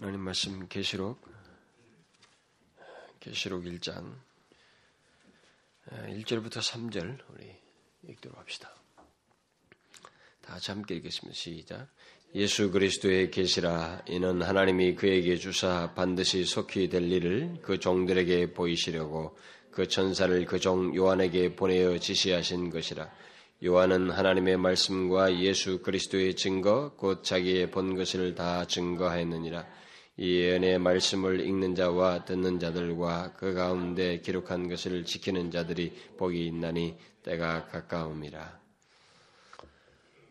하나님 말씀 계시록 계시록 1장 1절부터 3절 우리 읽도록 합시다. 다 같이 함께 읽겠습니다. 시작. 예수 그리스도의 계시라 이는 하나님이 그에게 주사 반드시 속히 될 일을 그 종들에게 보이시려고 그 천사를 그 종 요한에게 보내어 지시하신 것이라. 요한은 하나님의 말씀과 예수 그리스도의 증거 곧 자기의 본 것을 다 증거하였느니라. 이 예언의 말씀을 읽는 자와 듣는 자들과 그 가운데 기록한 것을 지키는 자들이 복이 있나니 때가 가까움이라.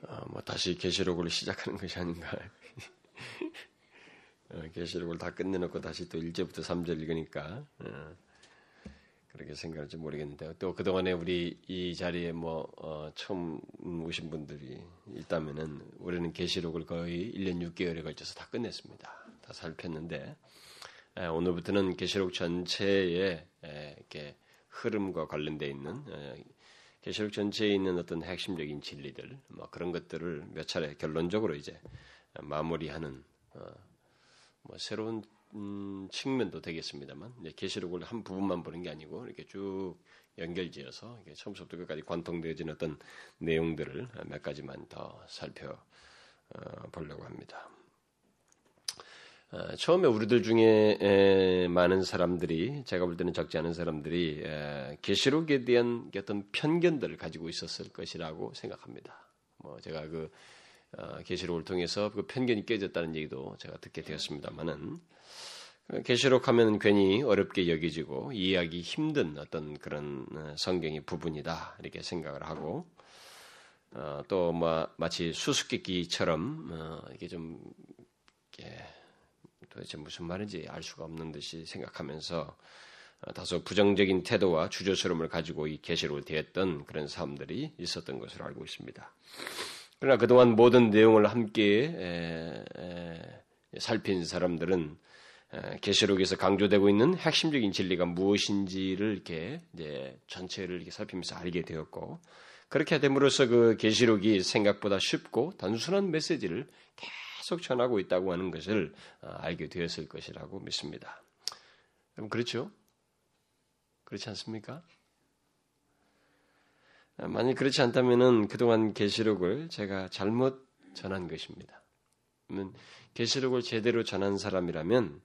어, 뭐 다시 계시록을 시작하는 것이 아닌가. 어, 계시록을 다 끝내놓고 다시 또 1절부터 3절 읽으니까 어, 그렇게 생각할지 모르겠는데 또 그동안에 우리 이 자리에 뭐 어, 처음 오신 분들이 있다면은 우리는 계시록을 거의 1년 6개월에 걸쳐서 다 끝냈습니다. 다 살폈는데 에, 오늘부터는 계시록 전체의 에, 이렇게 흐름과 관련돼 있는 계시록 전체에 있는 어떤 핵심적인 진리들 뭐 그런 것들을 몇 차례 결론적으로 이제 마무리하는 어, 뭐 새로운 음, 측면도 되겠습니다만 계시록을 한 부분만 보는 게 아니고 이렇게 쭉 연결지어서 처음부터 끝까지 관통되어진 어떤 내용들을 몇 가지만 더 살펴 어, 보려고 합니다. 어, 처음에 우리들 중에 많은 사람들이 제가 볼 때는 적지 않은 사람들이 계시록에 대한 어떤 편견들을 가지고 있었을 것이라고 생각합니다. 뭐 제가 그 어, 계시록을 통해서 그 편견이 깨졌다는 얘기도 제가 듣게 되었습니다만은 계시록 하면 괜히 어렵게 여겨지고 이해하기 힘든 어떤 그런 어, 성경의 부분이다 이렇게 생각을 하고 어, 또뭐 마치 수수께끼처럼 어, 이게 좀 이렇게 도대체 무슨 말인지 알 수가 없는 듯이 생각하면서 어, 다소 부정적인 태도와 주저스러움을 가지고 이 계시록을 대했던 그런 사람들이 있었던 것으로 알고 있습니다. 그러나 그동안 모든 내용을 함께 살핀 사람들은 계시록에서 강조되고 있는 핵심적인 진리가 무엇인지를 이렇게 전체를 이렇게 살피면서 알게 되었고 그렇게 됨으로써 그 계시록이 생각보다 쉽고 단순한 메시지를 계속 전하고 있다고 하는 것을 어, 알게 되었을 것이라고 믿습니다. 그럼 그렇죠? 그렇지 않습니까? 만약 그렇지 않다면은 그동안 계시록을 제가 잘못 전한 것입니다. 계시록을 제대로 전한 사람이라면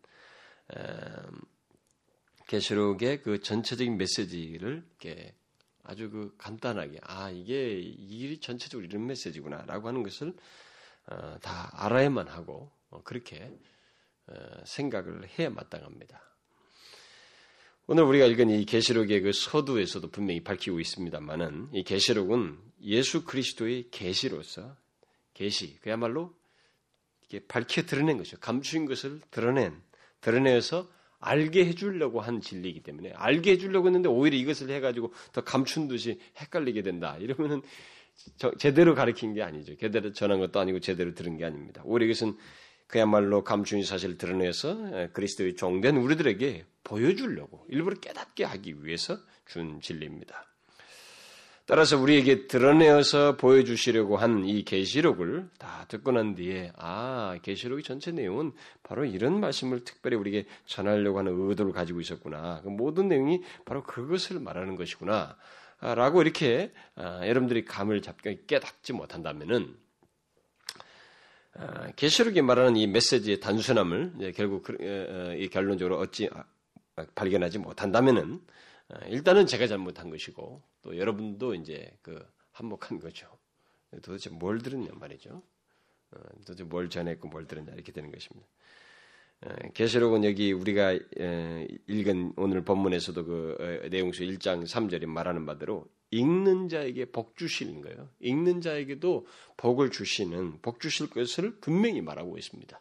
계시록의 그 전체적인 메시지를 이렇게 아주 그 간단하게 아 이게 이 전체적으로 이런 메시지구나라고 하는 것을 어, 다 알아야만 하고 어, 그렇게 어, 생각을 해야 마땅합니다. 오늘 우리가 읽은 이 계시록의 그 서두에서도 분명히 밝히고 있습니다만은 이 계시록은 예수 그리스도의 계시로서 계시 그야말로 이게 밝혀 드러낸 것이죠. 감추인 것을 드러낸 드러내서 알게 해주려고 한 진리이기 때문에 알게 해주려고 했는데 오히려 이것을 해가지고 더 감춘 듯이 헷갈리게 된다. 이러면은 제대로 가르친 게 아니죠. 제대로 전한 것도 아니고 제대로 들은 게 아닙니다. 오히려 이것은 그야말로 감춘 사실을 드러내서 그리스도의 종된 우리들에게 보여주려고 일부러 깨닫게 하기 위해서 준 진리입니다. 따라서 우리에게 드러내어서 보여주시려고 한 이 계시록을 다 듣고 난 뒤에 아 계시록의 전체 내용은 바로 이런 말씀을 특별히 우리에게 전하려고 하는 의도를 가지고 있었구나. 그 모든 내용이 바로 그것을 말하는 것이구나. 라고 이렇게 아, 여러분들이 감을 잡게 깨닫지 못한다면은 아, 계시록이 말하는 이 메시지의 단순함을 결국 그, 이 결론적으로 아, 발견하지 못한다면은 일단은 제가 잘못한 것이고 또 여러분도 이제 그 한몫한 거죠. 도대체 뭘 들었냐 말이죠. 어, 도대체 뭘 전했고 뭘 들었냐 이렇게 되는 것입니다. 계시록은 여기 우리가 읽은 오늘 본문에서도 그 어, 내용수 1장 3절에 말하는 바대로 읽는 자에게 복 주시는 거예요. 읽는 자에게도 복을 주시는 복 주실 것을 분명히 말하고 있습니다.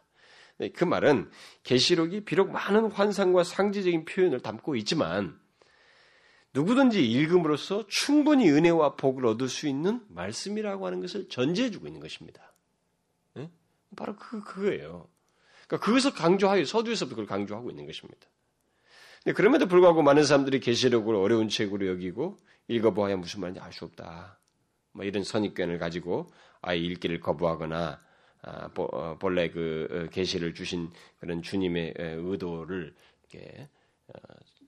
네, 그 말은 계시록이 비록 많은 환상과 상징적인 표현을 담고 있지만 누구든지 읽음으로써 충분히 은혜와 복을 얻을 수 있는 말씀이라고 하는 것을 전제해 주고 있는 것입니다. 네? 바로 그, 그거예요. 그러니까 그것을 강조하여 서두에서부터 그걸 강조하고 있는 것입니다. 그럼에도 불구하고 많은 사람들이 계시록을 어려운 책으로 여기고 읽어보아야 무슨 말인지 알 수 없다. 뭐 이런 선입견을 가지고 아예 읽기를 거부하거나 아, 어, 본래 그 어, 계시를 주신 그런 주님의 의도를 이렇게 어,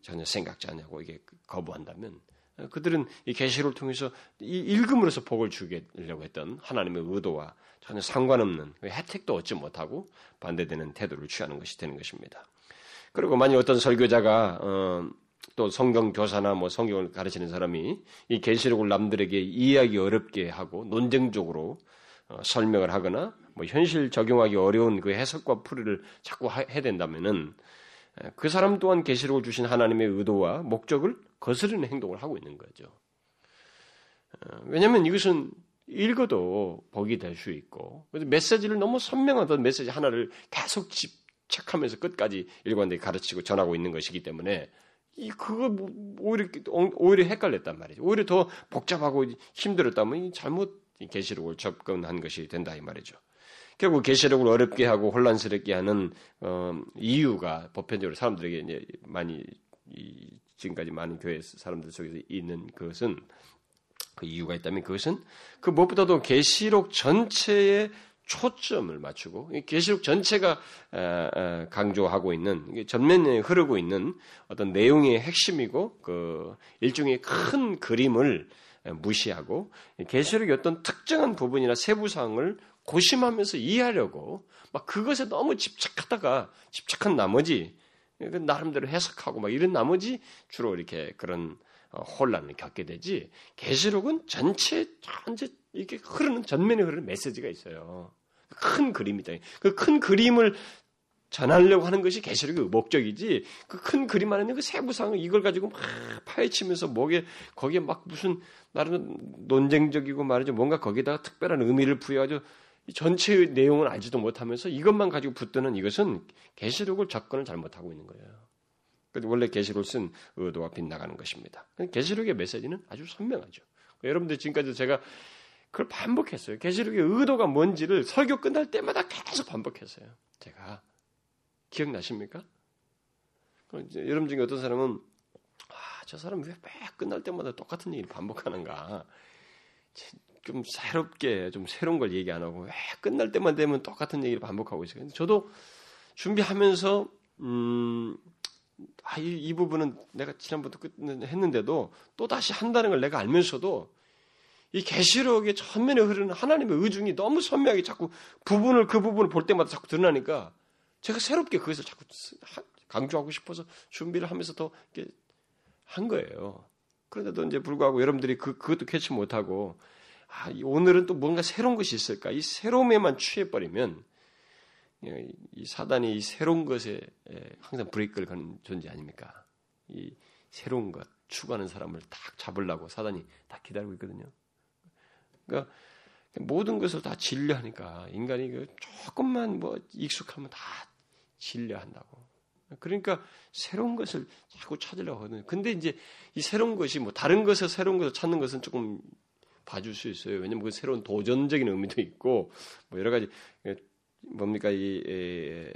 전혀 생각지 않냐고 이게 거부한다면 그들은 이 계시를 통해서 이 읽음으로서 복을 주려고 했던 하나님의 의도와 전혀 상관없는 그 혜택도 얻지 못하고 반대되는 태도를 취하는 것이 되는 것입니다. 그리고 만약 어떤 설교자가 어, 또 성경 교사나 뭐 성경을 가르치는 사람이 이 계시록을 남들에게 이해하기 어렵게 하고 논쟁적으로 어, 설명을 하거나 뭐 현실 적용하기 어려운 그 해석과 풀이를 자꾸 하, 해야 된다면은 그 사람 또한 계시록을 주신 하나님의 의도와 목적을 거스르는 행동을 하고 있는 거죠. 어, 왜냐하면 이것은 읽어도 복이 될 수 있고 메시지를 너무 선명하던 메시지 하나를 계속 집착하면서 끝까지 일관되게 가르치고 전하고 있는 것이기 때문에 이 그거 뭐 오히려 오히려 헷갈렸단 말이죠. 오히려 더 복잡하고 힘들었다면 잘못 계시록을 접근한 것이 된다 이 말이죠. 결국 계시록을 어렵게 하고 혼란스럽게 하는 어, 이유가 보편적으로 사람들에게 이제 많이 이, 지금까지 많은 교회 사람들 속에서 있는 그것은 그 이유가 있다면 그것은 그 무엇보다도 계시록 전체의 초점을 맞추고 계시록 전체가 강조하고 있는 전면에 흐르고 있는 어떤 내용의 핵심이고 그 일종의 큰 그림을 무시하고 계시록의 어떤 특정한 부분이나 세부 사항을 고심하면서 이해하려고 막 그것에 너무 집착하다가 집착한 나머지 그 나름대로 해석하고 막 이런 나머지 주로 이렇게 그런 어, 혼란을 겪게 되지 계시록은 전체 전체 이렇게 흐르는 전면에 흐르는 메시지가 있어요. 큰 그림이다. 그 큰 그림을 전하려고 하는 것이 계시록의 목적이지 그 큰 그림 안에 있는 그 세부상을 이걸 가지고 막 파헤치면서 목에 거기에 막 무슨 나름 논쟁적이고 말이죠 뭔가 거기다가 특별한 의미를 부여하죠 전체의 내용을 알지도 못하면서 이것만 가지고 붙드는 이것은 계시록을 접근을 잘못하고 있는 거예요. 원래 계시록을 쓴 의도가 빗나가는 것입니다. 계시록의 메시지는 아주 선명하죠. 여러분들 지금까지 제가 그걸 반복했어요. 계시록의 의도가 뭔지를 설교 끝날 때마다 계속 반복했어요. 제가 기억나십니까? 여러분 중에 어떤 사람은 아, 저 사람 왜매 끝날 때마다 똑같은 얘기를 반복하는가? 좀 새롭게 좀 새로운 걸 얘기 안 하고 왜 끝날 때만 되면 똑같은 얘기를 반복하고 있어요. 저도 준비하면서 음, 아, 이, 이 부분은 내가 지난번부터 했는데도 또 다시 한다는 걸 내가 알면서도 이 계시록의 전면에 흐르는 하나님의 의중이 너무 선명하게 자꾸 부분을 그 부분을 볼 때마다 자꾸 드러나니까 제가 새롭게 그것을 자꾸 강조하고 싶어서 준비를 하면서 더 이렇게 한 거예요. 그런데도 이제 불구하고 여러분들이 그, 그것도 캐치 못하고 아, 오늘은 또 뭔가 새로운 것이 있을까? 이 새로움에만 취해버리면 이 사단이 이 새로운 것에 항상 브레이크를 거는 존재 아닙니까? 이 새로운 것 추구하는 사람을 딱 잡으려고 사단이 다 기다리고 있거든요. 그러니까 모든 것을 다 진료하니까 인간이 그 조금만 뭐 익숙하면 다 진료한다고. 그러니까 새로운 것을 자꾸 찾으려고 하거든요. 근데 이제 이 새로운 것이 뭐 다른 것을 새로운 것을 찾는 것은 조금 봐줄 수 있어요. 왜냐면 그 새로운 도전적인 의미도 있고 뭐 여러 가지 뭡니까 이 에,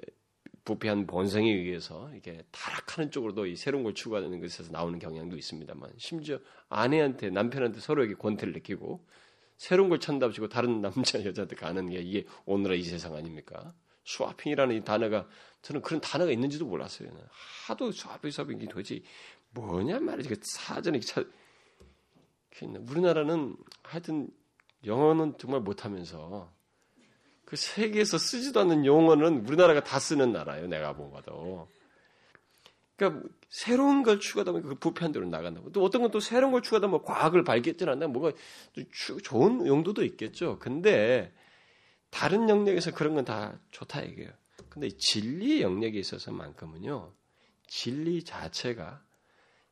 부패한 본성에 의해서 이게 타락하는 쪽으로도 이 새로운 걸 추구하는 것에서 나오는 경향도 있습니다만 심지어 아내한테 남편한테 서로에게 권태를 느끼고 새로운 걸 치고 다른 남자 여자한테 가는 게 이게 오늘의 이 세상 아닙니까? 스와핑이라는 이 단어가 저는 그런 단어가 있는지도 몰랐어요. 하도 스와핑 스와핑이 도대체 뭐냐 말이지. 그 사전에 찾 우리나라는 하여튼 영어는 정말 못하면서 그 세계에서 쓰지도 않는 용어는 우리나라가 다 쓰는 나라예요. 내가 보고도. 그러니까 새로운 걸 추구하다 보니까 그 부패한 대로 나간다고. 또 어떤 건 또 새로운 걸 추구하다 뭐 과학을 발견했지않나 뭐가 좋은 용도도 있겠죠. 근데 다른 영역에서 그런 건 다 좋다 이게요. 근데 진리 영역에 있어서만큼은요. 진리 자체가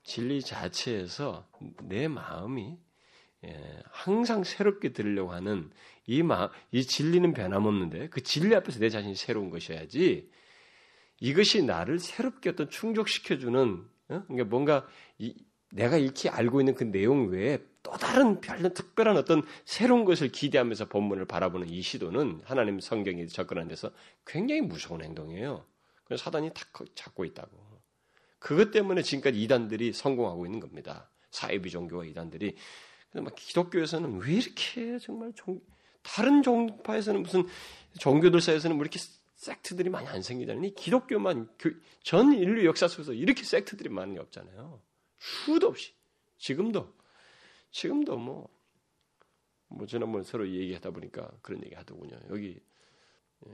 진리 자체에서 내 마음이 예, 항상 새롭게 들으려고 하는 이 마, 이 진리는 변함없는데 그 진리 앞에서 내 자신이 새로운 것이어야지 이것이 나를 새롭게 어떤 충족시켜주는 어? 그러니까 뭔가 이, 내가 익히 알고 있는 그 내용 외에 또 다른 별로 특별한 어떤 새로운 것을 기대하면서 본문을 바라보는 이 시도는 하나님 성경에 접근하는 데서 굉장히 무서운 행동이에요. 그래서 사단이 다 잡고 있다고. 그것 때문에 지금까지 이단들이 성공하고 있는 겁니다. 사이비 종교와 이단들이. 근데 막 기독교에서는 왜 이렇게 정말 종, 다른 종파에서는 무슨 종교들 사이에서는 뭐 이렇게 섹트들이 많이 안. 이 기독교만 전 인류 역사 속에서 이렇게 섹트들이 많은 게 없잖아요. 수도 없이 지금도 지금도 뭐, 뭐 지난번 서로 얘기하다 보니까 그런 얘기 하더군요. 여기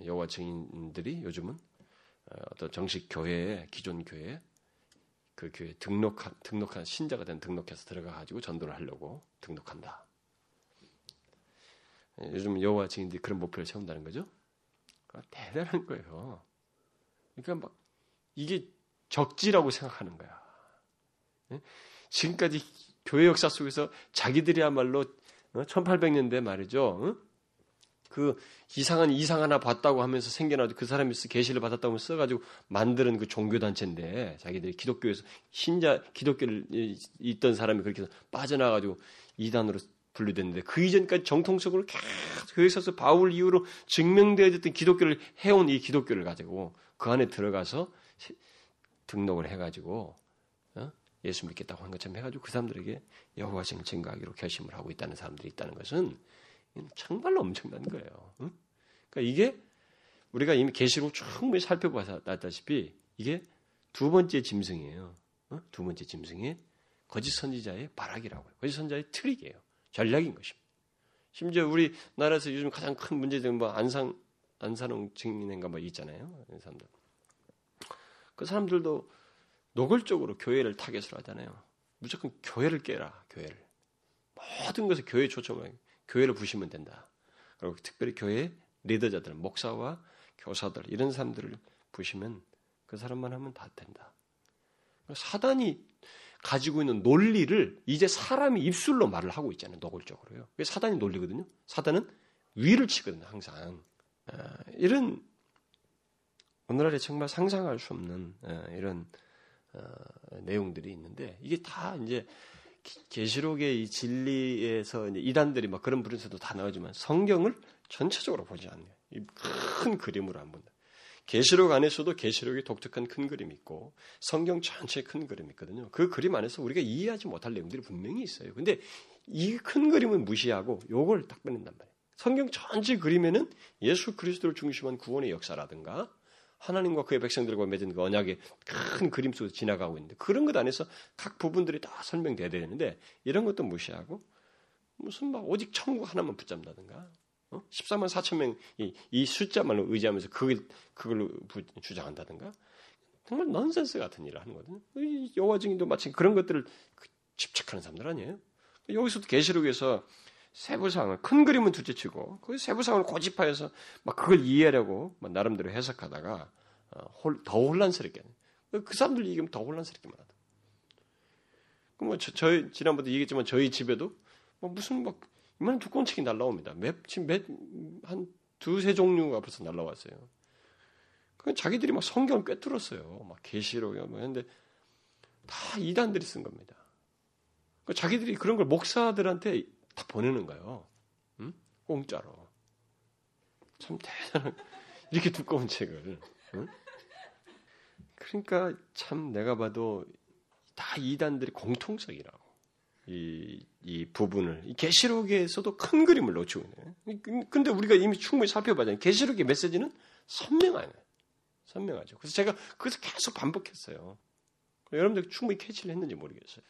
여호와 증인들이 요즘은 어, 어떤 정식 교회에 기존 교회에 그 교회 등록한 등록한 신자가 된 등록해서 들어가 가지고 전도를 하려고 등록한다. 요즘 여호와 증인들이 그런 목표를 세운다는 거죠. 아, 대단한 거예요. 그러니까 막 이게 적지라고 생각하는 거야. 예? 지금까지 교회 역사 속에서 자기들이야말로 1800년대 어, 말이죠. 그 이상한 이상 하나 봤다고 하면서 생겨나도 그 사람이 계시를 받았다고 써가지고 만드는 그 종교 단체인데 자기들이 기독교에서 신자 기독교를 있던 사람이 그렇게 해서 빠져나가지고 이단으로 분류됐는데 그 이전까지 정통적으로 계속 교회 에서 바울 이후로 증명되어졌던 기독교를 해온 이 기독교를 가지고 그 안에 들어가서 등록을 해가지고 어? 예수 믿겠다고 한 것처럼 해가지고 그 사람들에게 여호와신 증거하기로 결심을 하고 있다는 사람들이 있다는 것은 정말로 엄청난 거예요. 응? 그러니까 이게 우리가 이미 계시록 충분히 살펴봤다시피 이게 두 번째 짐승이에요. 어? 두 번째 짐승이 거짓 선지자의 발악이라고요. 거짓 선지자의 트릭이에요. 전략인 것입니다. 심지어 우리 나라에서 요즘 가장 큰 문제된 뭐 안상 안산홍 증인인가 뭐 있잖아요. 그 사람들. 그 사람들도 노골적으로 교회를 타겟으로 하잖아요. 무조건 교회를 깨라, 교회를. 모든 것을 교회에 초점을 교회를 부시면 된다. 그리고 특별히 교회 리더자들, 목사와 교사들 이런 사람들을 부시면 그 사람만 하면 다 된다. 사단이 가지고 있는 논리를 이제 사람이 입술로 말을 하고 있잖아요. 노골적으로요. 그게 사단이 논리거든요. 사단은 위를 치거든요. 항상 아, 이런 오늘날에 정말 상상할 수 없는 아, 이런 어, 내용들이 있는데 이게 다 이제 계시록의 이 진리에서 이단들이 막 그런 부분에서도 다 나오지만 성경을 전체적으로 보지 않네요. 이큰 그림으로 안 본다. 계시록 안에서도 계시록의 독특한 큰 그림이 있고 성경 전체의 큰 그림이 있거든요. 그 그림 안에서 우리가 이해하지 못할 내용들이 분명히 있어요. 근데 이 큰 그림은 무시하고 요걸 딱 빼낸단 말이에요. 성경 전체 그림에는 예수 그리스도를 중심한 구원의 역사라든가 하나님과 그의 백성들과 맺은 그 언약의 큰 그림 속에서 지나가고 있는데 그런 것 안에서 각 부분들이 다 설명돼야 되는데 이런 것도 무시하고 무슨 막 오직 천국 하나만 붙잡는다든가 어? 14만 4천 명이 이 숫자만 의지하면서 그걸 그걸로 주장한다든가 정말 넌센스 같은 일을 하는 거거든요. 여호와 증인도 마치 그런 것들을 그 집착하는 사람들 아니에요? 여기서도 계시록에서 세부상을 큰 그림은 둘째치고 그 세부상을 고집하여서 막 그걸 이해하려고 나름대로 해석하다가 어, 더 혼란스럽게 그 사람들 얘기하면 더 혼란스럽게만 하다. 그뭐 저희 지난번에 얘기했지만 저희 집에도 뭐 무슨 막 이만 두꺼운 책이 날라옵니다. 맵 지금 맵한 두세 종류가 벌써 날라왔어요. 그 자기들이 막 성경을 꿰뚫었어요. 막 계시록이요 뭐 했는데 다 이단들이 쓴 겁니다. 그 자기들이 그런 걸 목사들한테 다 보내는 거예요. 응? 공짜로. 참 대단한 이렇게 두꺼운 책을. 응? 그러니까 참 내가 봐도 다 이단들이 공통적이라고. 이, 이 부분을 이 계시록에서도 큰 그림을 놓치고 있네. 근데 우리가 이미 충분히 살펴봐잖아요. 계시록의 메시지는 선명하네. 선명하죠. 그래서 제가 그래서 계속 반복했어요. 여러분들 충분히 캐치를 했는지 모르겠어요.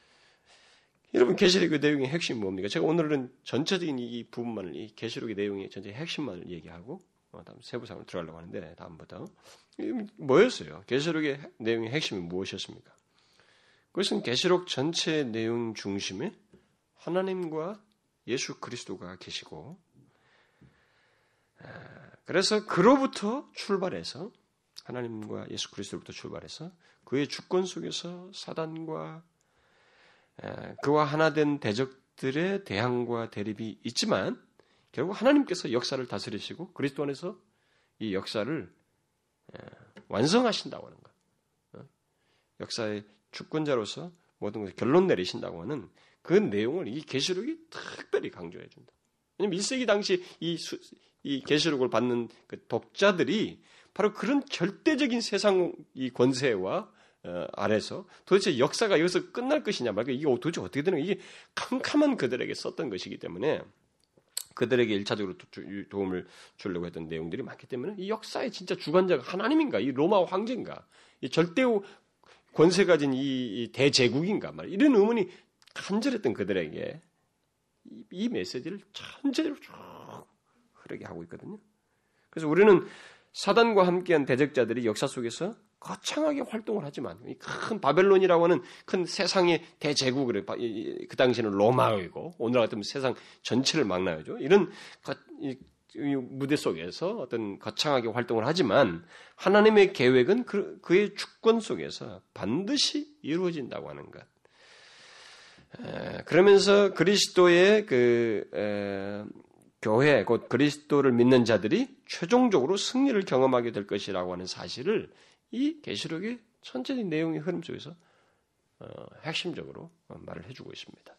여러분 계시록의 내용의 핵심이 뭡니까? 제가 오늘은 전체적인 이 부분만을 이 계시록의 내용의 전체 핵심만을 얘기하고 어, 다음 세부상으로 들어가려고 하는데 다음부터 뭐였어요? 계시록의 내용의 핵심이 무엇이었습니까? 그것은 계시록 전체 내용 중심에 하나님과 예수 그리스도가 계시고 그래서 그로부터 출발해서 하나님과 예수 그리스도부터 출발해서 그의 주권 속에서 사단과 그와 하나 된 대적들의 대항과 대립이 있지만 결국 하나님께서 역사를 다스리시고 그리스도 안에서 이 역사를 완성하신다고 하는 것. 어? 역사의 주권자로서 모든 것을 결론 내리신다고 하는 그 내용을 이 계시록이 특별히 강조해 준다. 왜냐면 1세기 당시 이, 수, 이 계시록을 받는 그 독자들이 바로 그런 절대적인 세상 이 권세와 어, 아래서 도대체 역사가 여기서 끝날 것이냐 말까? 이게 도대체 어떻게 되는 이게 캄캄한 그들에게 썼던 것이기 때문에 그들에게 일차적으로 도움을 주려고 했던 내용들이 많기 때문에 이 역사의 진짜 주관자가 하나님인가, 이 로마 황제인가, 이 절대 권세 가진 이 대제국인가 말? 이런 의문이 간절했던 그들에게 이 메시지를 천재로 쭉 흐르게 하고 있거든요. 그래서 우리는 사단과 함께한 대적자들이 역사 속에서 거창하게 활동을 하지만 큰 바벨론이라고 하는 큰 세상의 대제국을 그 당시에는 로마이고 오늘 같으면 세상 전체를 막나야죠. 이런 무대 속에서 어떤 거창하게 활동을 하지만 하나님의 계획은 그, 의 주권 속에서 반드시 이루어진다고 하는 것. 그러면서 그리스도의 그 에, 교회 곧 그리스도를 믿는 자들이 최종적으로 승리를 경험하게 될 것이라고 하는 사실을 이 계시록의 전체적인 내용의 흐름 속에서 어, 핵심적으로 말을 해주고 있습니다.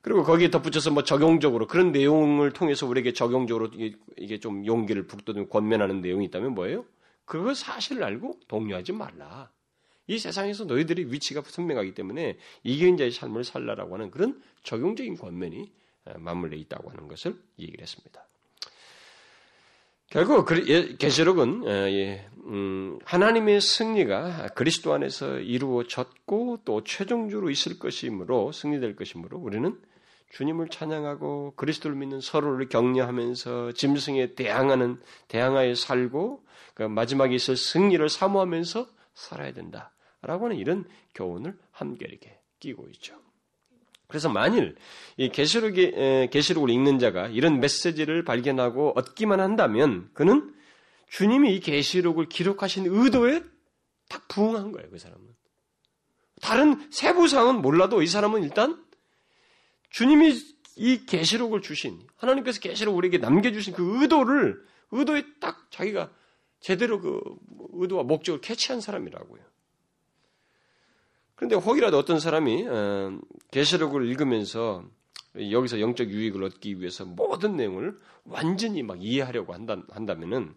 그리고 거기에 덧붙여서 뭐 적용적으로 그런 내용을 통해서 우리에게 적용적으로 이게, 좀 용기를 북돋는 권면하는 내용이 있다면 뭐예요? 그거 사실을 알고 동요하지 말라. 이 세상에서 너희들의 위치가 선명하기 때문에 이기인자의 삶을 살라라고 하는 그런 적용적인 권면이 맞물려 있다고 하는 것을 얘기를 했습니다. 결국 예, 계시록은 예, 음, 하나님의 승리가 그리스도 안에서 이루어졌고 또 최종적으로 있을 것이므로 승리될 것이므로 우리는 주님을 찬양하고 그리스도를 믿는 서로를 격려하면서 짐승에 대항하는 대항하여 살고 그 마지막에 있을 승리를 사모하면서 살아야 된다라고 하는 이런 교훈을 한결에게 끼고 있죠. 그래서 만일 이 계시록의 계시록을 읽는 자가 이런 메시지를 발견하고 얻기만 한다면 그는 주님이 이 계시록을 기록하신 의도에 딱 부응한 거예요, 그 사람은. 다른 세부 사항은 몰라도 이 사람은 일단 주님이 이 계시록을 주신 하나님께서 계시록 우리에게 남겨 주신 그 의도를 의도에 딱 자기가 제대로 그 의도와 목적을 캐치한 사람이라고요. 그런데 혹이라도 어떤 사람이 어, 계시록을 읽으면서 여기서 영적 유익을 얻기 위해서 모든 내용을 완전히 막 이해하려고 한다, 한다면은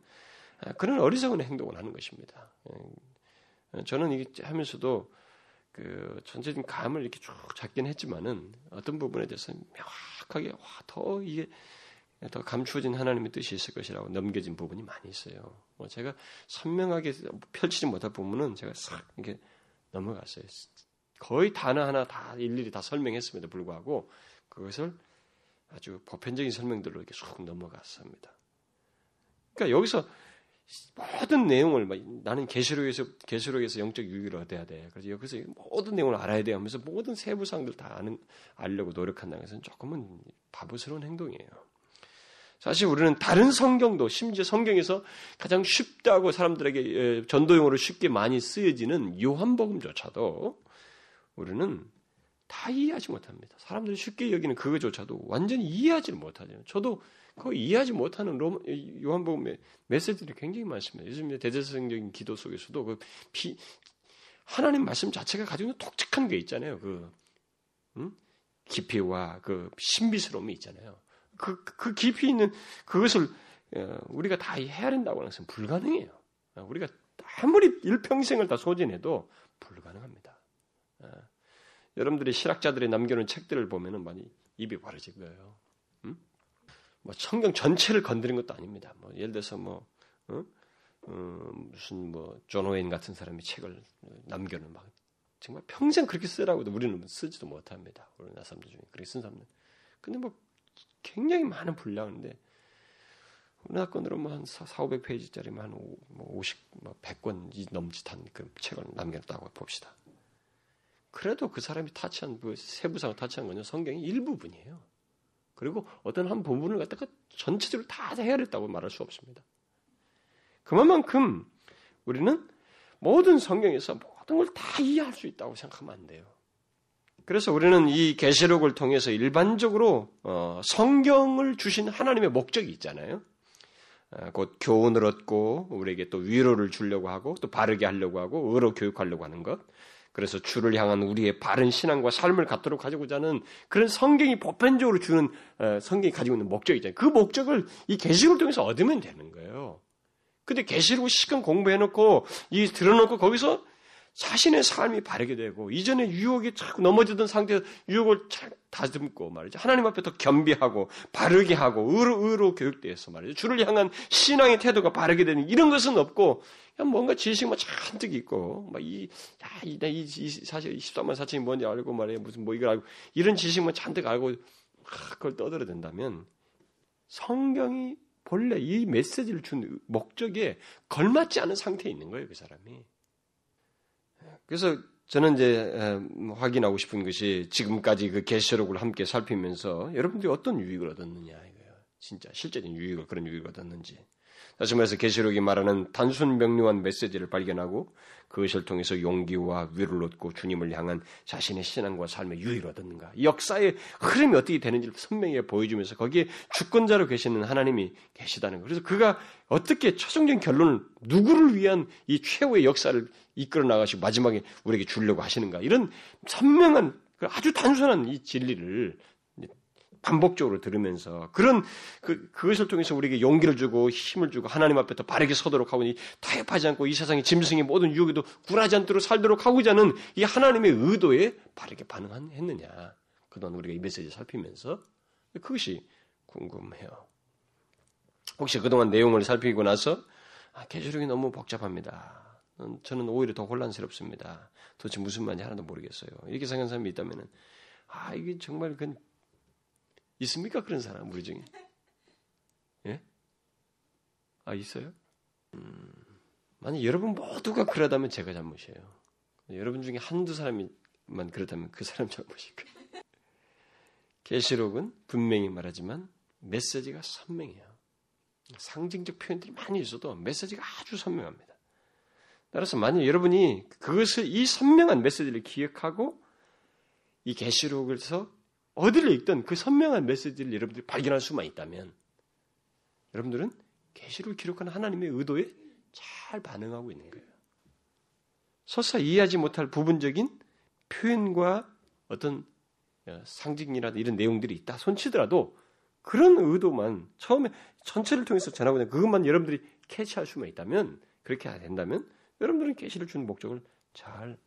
아, 그런 어리석은 행동을 하는 것입니다. 예. 저는 이게 하면서도 그 전체적인 감을 이렇게 쭉 잡긴 했지만은 어떤 부분에 대해서 명확하게 와, 더 이게 더 감추어진 하나님의 뜻이 있을 것이라고 넘겨진 부분이 많이 있어요. 뭐 제가 선명하게 펼치지 못할 부분은 제가 싹 이렇게 넘어갔어요. 거의 단어 하나 다 일일이 다 설명했음에도 불구하고 그것을 아주 보편적인 설명들로 이렇게 쑥 넘어갔습니다. 그러니까 여기서 모든 내용을 나는 계시록에서 계시록에서 영적 유익을 얻어야 돼. 그래서 여기서 모든 내용을 알아야 돼 하면서 모든 세부 사항들 다 아는 알려고 노력한다는 것은 조금은 바보스러운 행동이에요. 사실 우리는 다른 성경도 심지어 성경에서 가장 쉽다고 사람들에게 전도용어로 쉽게 많이 쓰여지는 요한복음조차도 우리는 다 이해하지 못합니다. 사람들이 쉽게 여기는 그거조차도 완전히 이해하지 못하죠. 저도 그 이해하지 못하는 로마, 요한복음의 메시지들이 굉장히 많습니다. 요즘 대대성적인 기도 속에서도 그 비, 하나님 말씀 자체가 가지고 있는 독특한 게 있잖아요. 그 음? 깊이와 그 신비스러움이 있잖아요. 그, 그 깊이 있는 그것을 어, 우리가 다 헤아린다고 하는 것은 불가능해요. 어, 우리가 아무리 일평생을 다 소진해도 불가능합니다. 어, 여러분들이 실학자들이 남겨놓은 책들을 보면은 많이 입이 벌어질 거예요. 음? 뭐 성경 전체를 건드린 것도 아닙니다. 뭐 예를 들어서 뭐 어? 어, 무슨 뭐존 오웬 같은 사람이 책을 남겨놓은 막 정말 평생 그렇게 쓰라고도 우리는 쓰지도 못합니다. 우리나라 사람들 중에 그렇게 쓴 사람들. 근데 뭐 굉장히 많은 분량인데 우리나라 건으로 뭐한 4, 500페이지짜리만 한 50, 뭐 100권 뭐 넘짓한 그 책을 남겼다고 봅시다. 그래도 그 사람이 타치한 그 세부상을 타치한 건요 성경의 일부분이에요. 그리고 어떤 한 부분을 갖다가 전체적으로 다 헤아렸다고 말할 수 없습니다. 그만큼 우리는 모든 성경에서 모든 걸 다 이해할 수 있다고 생각하면 안 돼요. 그래서 우리는 이 계시록을 통해서 일반적으로 어, 성경을 주신 하나님의 목적이 있잖아요. 어, 곧 교훈을 얻고 우리에게 또 위로를 주려고 하고 또 바르게 하려고 하고 의로 교육하려고 하는 것. 그래서 주를 향한 우리의 바른 신앙과 삶을 갖도록 가지고자 하는 그런 성경이 보편적으로 주는 어, 성경이 가지고 있는 목적이잖아요. 그 목적을 이 계시록을 통해서 얻으면 되는 거예요. 근데 계시록을 시간 공부해 놓고 이 들어 놓고 거기서 자신의 삶이 바르게 되고 이전에 유혹에 자꾸 넘어지던 상태에서 유혹을 잘 다듬고 말이죠. 하나님 앞에 더 겸비하고 바르게 하고 의로, 의로 교육되어서 말이죠. 주를 향한 신앙의 태도가 바르게 되는 이런 것은 없고 그냥 뭔가 지식만 잔뜩 있고 막이 야, 이, 사실 23만 4천이 뭔지 알고 말이에요. 무슨 뭐 이걸 알고 이런 지식만 잔뜩 알고 그걸 떠들어댄다면 성경이 본래 이 메시지를 준 목적에 걸맞지 않은 상태에 있는 거예요, 그 사람이. 그래서 저는 이제 확인하고 싶은 것이 지금까지 그 계시록을 함께 살피면서 여러분들이 어떤 유익을 얻었느냐 이거예요. 진짜 실제적인 유익을 그런 유익을 얻었는지. 다시 말해서 계시록이 말하는 단순 명료한 메시지를 발견하고 그것을 통해서 용기와 위로를 얻고 주님을 향한 자신의 신앙과 삶의 유익을 얻었는가. 역사의 흐름이 어떻게 되는지를 선명하게 보여주면서 거기에 주권자로 계시는 하나님이 계시다는 거. 그래서 그가 어떻게 최종적인 결론을 누구를 위한 이 최후의 역사를 이끌어 나가시고 마지막에 우리에게 주려고 하시는가. 이런 선명한 아주 단순한 이 진리를 반복적으로 들으면서 그런 그, 그것을 통해서 우리에게 용기를 주고 힘을 주고 하나님 앞에 더 바르게 서도록 하고 타협하지 않고 이 세상의 짐승의 모든 유혹에도 굴하지 않도록 살도록 하고자 하는 이 하나님의 의도에 바르게 반응했느냐 그동안 우리가 이 메시지 살피면서 그것이 궁금해요. 혹시 그동안 내용을 살피고 나서 아, 계시록이 너무 복잡합니다. 저는 오히려 더 혼란스럽습니다. 도대체 무슨 말인지 하나도 모르겠어요. 이렇게 생각하는 사람이 있다면은 아 이게 정말 그 있습니까? 그런 사람 우리 중에? 예? 아 있어요? 음, 만약 여러분 모두가 그러다면 제가 잘못이에요. 여러분 중에 한두 사람이만 그렇다면 그 사람 잘못일 거예요. 계시록은 분명히 말하지만 메시지가 선명해요. 상징적 표현들이 많이 있어도 메시지가 아주 선명합니다. 따라서 만약 여러분이 그것을 이 선명한 메시지를 기억하고 이 계시록에서 어디를 읽든 그 선명한 메시지를 여러분들이 발견할 수만 있다면 여러분들은 계시를 기록한 하나님의 의도에 잘 반응하고 있는 거예요. 설사 이해하지 못할 부분적인 표현과 어떤 어, 상징이라든 이런 내용들이 있다 손치더라도 그런 의도만 처음에 전체를 통해서 전하고 있는 그것만 여러분들이 캐치할 수만 있다면 그렇게 된다면 여러분들은 계시를 주는 목적을 잘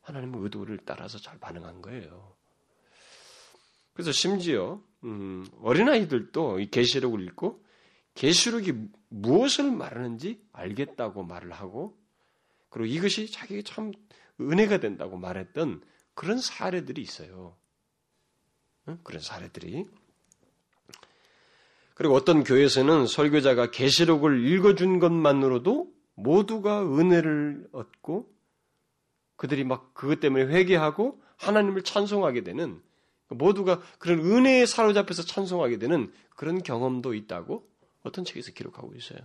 하나님의 의도를 따라서 잘 반응한 거예요. 그래서 심지어 음, 어린아이들도 이 계시록을 읽고 계시록이 무엇을 말하는지 알겠다고 말을 하고 그리고 이것이 자기에게 참 은혜가 된다고 말했던 그런 사례들이 있어요. 응? 그런 사례들이. 그리고 어떤 교회에서는 설교자가 계시록을 읽어준 것만으로도 모두가 은혜를 얻고 그들이 막 그것 때문에 회개하고 하나님을 찬송하게 되는 모두가 그런 은혜에 사로잡혀서 찬송하게 되는 그런 경험도 있다고 어떤 책에서 기록하고 있어요.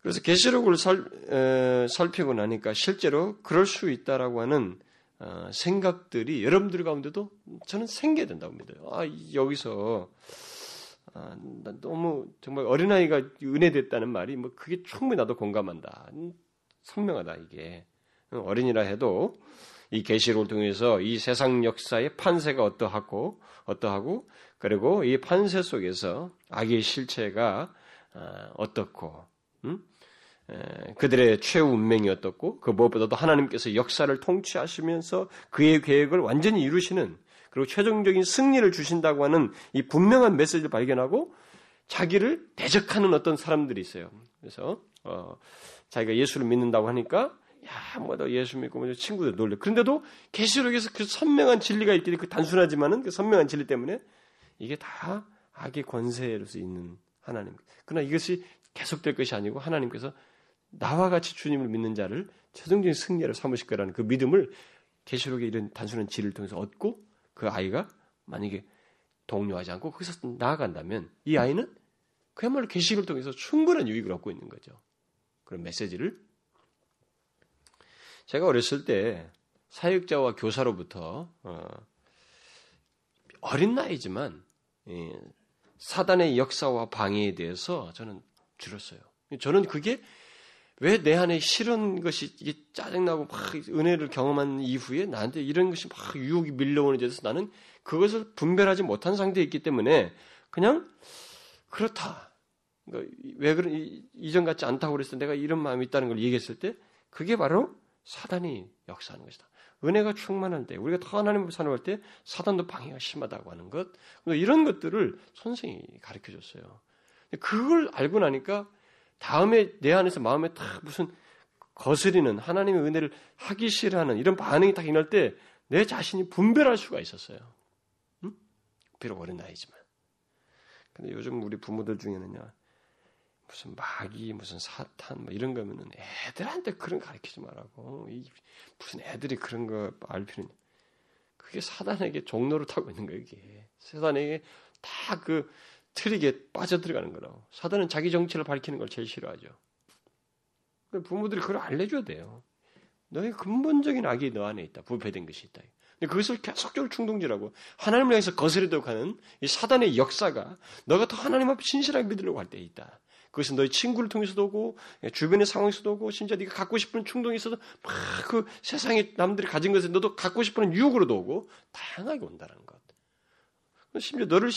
그래서 계시록을 살, 살피고 나니까 실제로 그럴 수 있다라고 하는 어, 생각들이 여러분들 가운데도 저는 생겨야 된다고 믿어요. 아, 여기서 아, 너무 정말 어린아이가 은혜됐다는 말이 뭐 그게 충분히 나도 공감한다. 선명하다 이게 어린이라 해도 이 계시록을 통해서 이 세상 역사의 판세가 어떠하고 어떠하고 그리고 이 판세 속에서 악의 실체가 아, 어떻고 음? 그들의 최후 운명이 어떻고 그 무엇보다도 하나님께서 역사를 통치하시면서 그의 계획을 완전히 이루시는 그리고 최종적인 승리를 주신다고 하는 이 분명한 메시지를 발견하고 자기를 대적하는 어떤 사람들이 있어요. 그래서 어, 자기가 예수를 믿는다고 하니까 야, 뭐다 예수 믿고 뭐 친구들 놀래. 그런데도 계시록에서 그 선명한 진리가 있기 그 단순하지만은 그 선명한 진리 때문에 이게 다 악의 권세로서 있는 하나님. 그러나 이것이 계속될 것이 아니고 하나님께서 나와 같이 주님을 믿는 자를 최종적인 승리로 삼으실 거라는 그 믿음을 계시록의 이런 단순한 진리를 통해서 얻고 그 아이가 만약에 동요하지 않고 거기서 나아간다면 이 아이는 그야말로 계시록을 통해서 충분한 유익을 얻고 있는 거죠. 그런 메시지를 제가 어렸을 때 사역자와 교사로부터 어, 린 나이지만 예, 사단의 역사와 방해에 대해서 저는 들었어요. 저는 그게 왜 내 안에 싫은 것이 이게 짜증나고 막 은혜를 경험한 이후에 나한테 이런 것이 막 유혹이 밀려오는 데서 나는 그것을 분별하지 못한 상태에 있기 때문에 그냥 그렇다. 그러니까 왜 그런 이전 같지 않다고 그랬을 때 내가 이런 마음이 있다는 걸 얘기했을 때 그게 바로 사단이 역사하는 것이다. 은혜가 충만할 때, 우리가 더 하나님 앞에 살아갈 때 사단도 방해가 심하다고 하는 것, 이런 것들을 선생이 가르쳐 줬어요. 그걸 알고 나니까 다음에 내 안에서 마음에 딱 무슨 거스리는 하나님의 은혜를 하기 싫어하는 이런 반응이 딱 일어날 때 내 자신이 분별할 수가 있었어요. 응? 비록 어린 나이지만. 근데 요즘 우리 부모들 중에는요, 무슨 마귀, 무슨 사탄, 뭐 이런 거면은 애들한테 그런 가르치지 말라고. 무슨 애들이 그런 거 알 필요는. 그게 사단에게 종로를 타고 있는 거예요, 이게. 사단에게 다그 트릭에 빠져들어가는 거라고. 사단은 자기 정체를 밝히는 걸 제일 싫어하죠. 부모들이 그걸 알려줘야 돼요. 너의 근본적인 악이 너 안에 있다. 부패된 것이 있다. 근데 그것을 계속적으로 충동질하고 하나님을 향해서 거스르도록 하는 이 사단의 역사가 너가 더 하나님 앞에 신실하게 믿으려고 할 때 있다. 그것은 너의 친구를 통해서도 오고 주변의 상황에서도 오고 심지어 네가 갖고 싶은 충동이 있어도 막그 세상에 남들이 가진 것을 너도 갖고 싶은 유혹으로도 오고 다양하게 온다는 것. 심지어 너를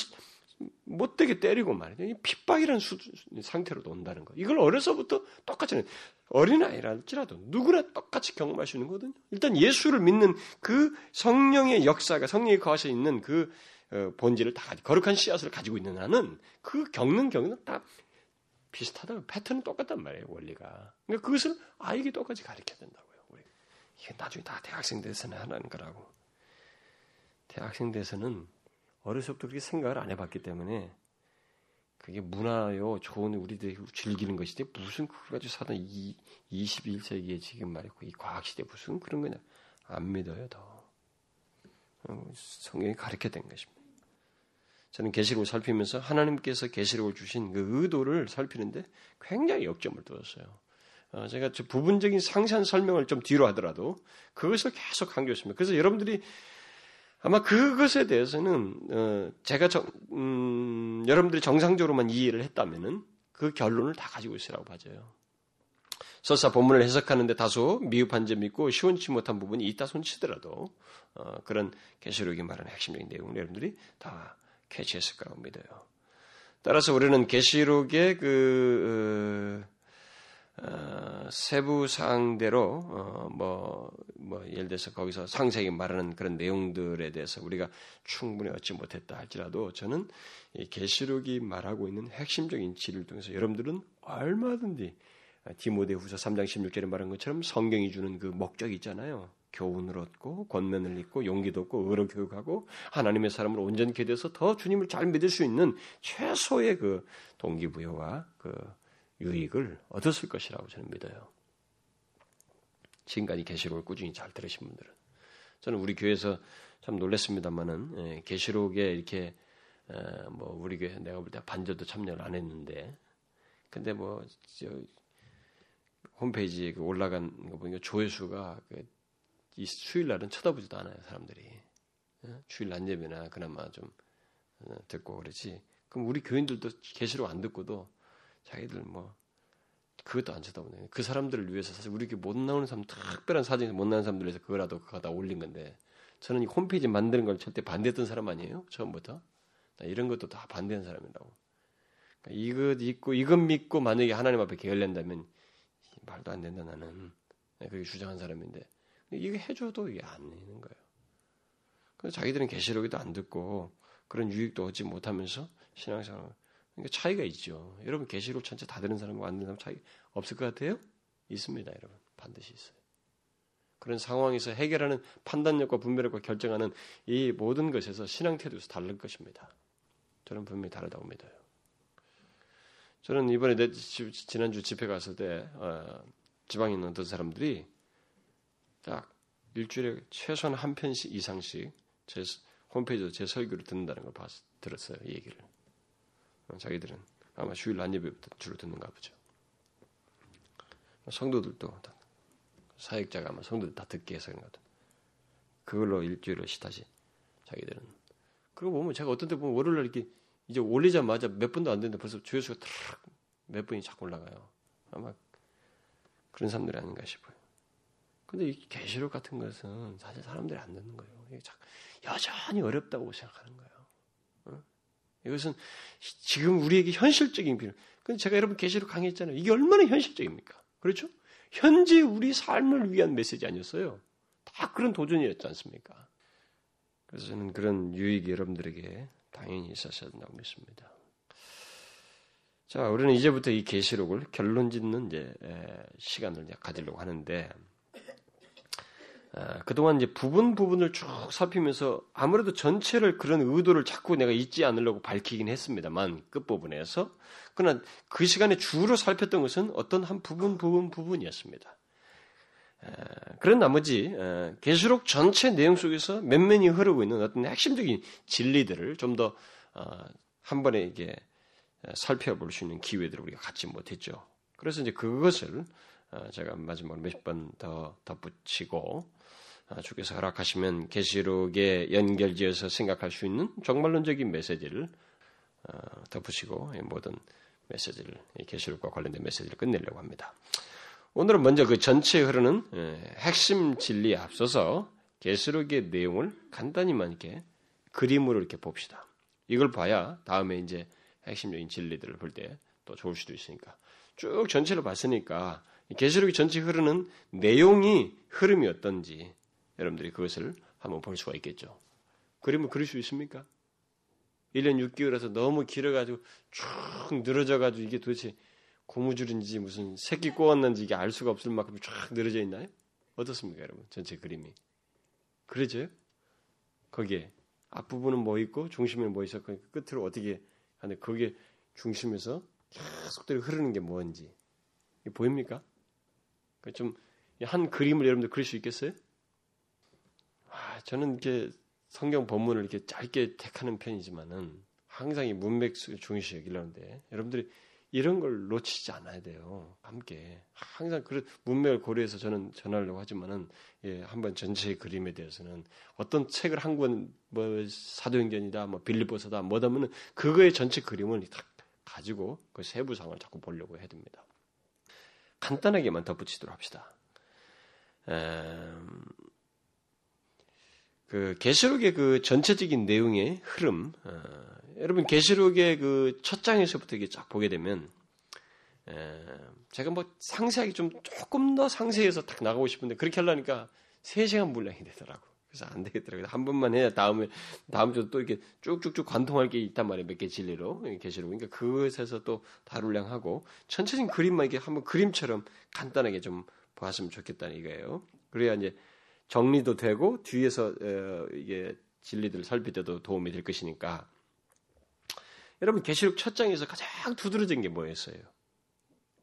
못되게 때리고 말이죠. 핍박이라는 수, 상태로도 온다는 거. 이걸 어려서부터 똑같이 어린아이랄지라도 누구나 똑같이 경험할 수 있는 거거든요. 일단 예수를 믿는 그 성령의 역사가 성령이 거하셔 있는 그 어, 본질을 다 거룩한 씨앗을 가지고 있는 한은 그 겪는 경우는 다 비슷하다. 패턴은 똑같단 말이에요, 원리가. 그러니까 그것을 아이에게 똑같이 가르쳐야 된다고요. 우리. 이게 나중에 다 대학생 돼서는 하는 거라고. 대학생 돼서는 어려서부터 그렇게 생각을 안 해봤기 때문에 그게 문화요, 좋은 우리들이 즐기는 것이지 무슨 그걸 가지고 사다 21세기에 지금 말이고 이 과학시대 무슨 그런 거냐 안 믿어요 더. 어, 성경이 가르쳐 된 것입니다. 저는 계시록을 살피면서 하나님께서 계시록을 주신 그 의도를 살피는데 굉장히 역점을 두었어요. 어, 제가 부분적인 상세한 설명을 좀 뒤로 하더라도 그것을 계속 강조했습니다. 그래서 여러분들이 아마 그것에 대해서는 어, 제가 정, 음, 여러분들이 정상적으로만 이해를 했다면은 그 결론을 다 가지고 있으라고 봐져요. 설사 본문을 해석하는데 다소 미흡한 점이 있고 시원치 못한 부분이 있다 손치더라도 어, 그런 계시록이 말하는 핵심적인 내용을 여러분들이 다 캐치했을 거라고 믿어요. 따라서 우리는 계시록의 그 어, 어, 세부 사항대로 어, 뭐, 뭐 예를 들어서 거기서 상세히 말하는 그런 내용들에 대해서 우리가 충분히 얻지 못했다 할지라도 저는 이 계시록이 말하고 있는 핵심적인 지를 통해서 여러분들은 얼마든지 디모데후서 3장 16절에 말한 것처럼 성경이 주는 그 목적이 있잖아요. 교훈을 얻고 권면을 읽고 용기도 얻고 의로 교육하고 하나님의 사람으로 온전케 돼서 더 주님을 잘 믿을 수 있는 최소의 그 동기부여와 그 유익을 얻었을 것이라고 저는 믿어요. 지금까지 계시록을 꾸준히 잘 들으신 분들은 저는 우리 교회에서 참 놀랐습니다만은 예, 계시록에 이렇게 뭐 우리 교회 내가 볼 때 반절도 참여를 안 했는데 근데 뭐 홈페이지에 그 올라간 거 보니까 조회수가 그 이 수요일 날은 쳐다보지도 않아요 사람들이 예? 주일 난 예배나 그나마 좀 어, 듣고 그러지 그럼 우리 교인들도 계시록 안 듣고도 자기들 뭐 그것도 안 쳐다보네. 그 사람들을 위해서 사실 우리 이렇게 못 나오는 사람 특별한 사진에서 못 나오는 사람들 위해서 그거라도 그거 다 올린 건데 저는 이 홈페이지 만드는 걸 절대 반대했던 사람 아니에요? 처음부터 이런 것도 다 반대한 사람이라고. 그러니까 이것 있고 이것 믿고 만약에 하나님 앞에 게을른다면 말도 안 된다 나는 네, 그렇게 주장한 사람인데 이거 해줘도 이게 안 되는 거예요. 그래서 자기들은 계시록에도 안 듣고 그런 유익도 얻지 못하면서 신앙생활 그러니까 차이가 있죠. 여러분 계시록 전체 다 되는 사람과 안 되는 사람 차이 없을 것 같아요? 있습니다, 여러분. 반드시 있어요. 그런 상황에서 해결하는 판단력과 분별력과 결정하는 이 모든 것에서 신앙 태도에서 다를 것입니다. 저는 분명히 다르다고 믿어요. 저는 이번에 내, 지난주 집회 갔을 때 어, 지방에 있는 어떤 사람들이 딱 일주일에 최소한 한 편씩 이상씩 제 홈페이지에서 제 설교를 듣는다는 걸 봤, 들었어요. 이 얘기를. 어, 자기들은 아마 주일 난 예배부터 주로 듣는가 보죠. 성도들도 사역자가 아마 성도들 다 듣게 해서 그런가 보 그걸로 일주일을 다시 자기들은. 그리고 보면 제가 어떤 때 보면 월요일날 이렇게 이제 올리자마자 몇 분도 안 됐는데 벌써 조회수가 탁몇 분이 자꾸 올라가요. 아마 그런 사람들이 아닌가 싶어요. 근데 이 계시록 같은 것은 사실 사람들이 안 듣는 거예요. 여전히 어렵다고 생각하는 거예요. 이것은 지금 우리에게 현실적인 필요. 근데 제가 여러분 계시록 강의했잖아요. 이게 얼마나 현실적입니까? 그렇죠? 현재 우리 삶을 위한 메시지 아니었어요. 다 그런 도전이었지 않습니까? 그래서 저는 그런 유익이 여러분들에게 당연히 있었어야 된다고 믿습니다. 자, 우리는 이제부터 이 계시록을 결론 짓는 이제 시간을 가지려고 하는데 그동안 이제 부분 부분을 쭉 살피면서 아무래도 전체를 그런 의도를 자꾸 내가 잊지 않으려고 밝히긴 했습니다만 끝부분에서 그러나 그 시간에 주로 살폈던 것은 어떤 한 부분 부분 부분이었습니다. 그런 나머지 계시록 전체 내용 속에서 면면이 흐르고 있는 어떤 핵심적인 진리들을 좀 더한 어, 번에 이게 살펴볼 수 있는 기회들을 우리가 갖지 못했죠. 그래서 이제 그것을 어, 제가 마지막으로 몇 번 더 덧붙이고 어, 주께서 허락하시면 계시록에 연결지어서 생각할 수 있는 종말론적인 메시지를 덧붙이고 모든 메시지를 계시록과 관련된 메시지를 끝내려고 합니다. 오늘은 먼저 그 전체에 흐르는 예, 핵심 진리에 앞서서 계시록의 내용을 간단히만 이렇게 그림으로 이렇게 봅시다. 이걸 봐야 다음에 이제 핵심적인 진리들을 볼 때 또 좋을 수도 있으니까 쭉 전체를 봤으니까 계시록이 전체 흐르는 내용이 흐름이 어떤지 여러분들이 그것을 한번 볼 수가 있겠죠. 그림을 그릴 수 있습니까? 1년 6개월에서 너무 길어가지고 쭉 늘어져가지고 이게 도대체 고무줄인지 무슨 새끼 꼬았는지 이게 알 수가 없을 만큼 쫙 늘어져 있나요? 어떻습니까, 여러분? 전체 그림이. 그러죠? 거기에 앞부분은 뭐 있고 중심에는 뭐 있었고 끝으로 어떻게 하는데 거기에 중심에서 계속대로 흐르는 게 뭔지 보입니까? 좀 한 그림을 여러분들 그릴 수 있겠어요? 아, 저는 이렇게 성경 본문을 이렇게 짧게 택하는 편이지만은 항상 이 문맥 중시 여기려는데 여러분들이 이런 걸 놓치지 않아야 돼요. 함께 항상 그 문맥을 고려해서 저는 전하려고 하지만은 예, 한번 전체의 그림에 대해서는 어떤 책을 한 권 뭐 사도행전이다, 뭐 빌립보서다, 뭐다면은 그거의 전체 그림을 다 가지고 그 세부상을 자꾸 보려고 해야 됩니다. 간단하게만 덧붙이도록 합시다. 음, 그 계시록의 그 전체적인 내용의 흐름, 어, 여러분 계시록의 그 첫 장에서부터 이게 쫙 보게 되면 에, 제가 뭐 상세하게 좀 조금 더 상세해서 딱 나가고 싶은데 그렇게 하려니까 3시간 분량이 되더라고. 그래서 안 되겠더라고요. 한 번만 해야 다음에 다음 주도 또 이렇게 쭉쭉쭉 관통할 게 있단 말이에요. 몇 개 진리로 계시록. 그러니까 그것에서 또 다룰량 하고 전체적인 그림만 이게 한번 그림처럼 간단하게 좀 보았으면 좋겠다는 이거예요. 그래야 이제 정리도 되고 뒤에서 어, 이게 진리들을 살필 때도 도움이 될 것이니까 여러분 계시록 첫 장에서 가장 두드러진 게 뭐였어요?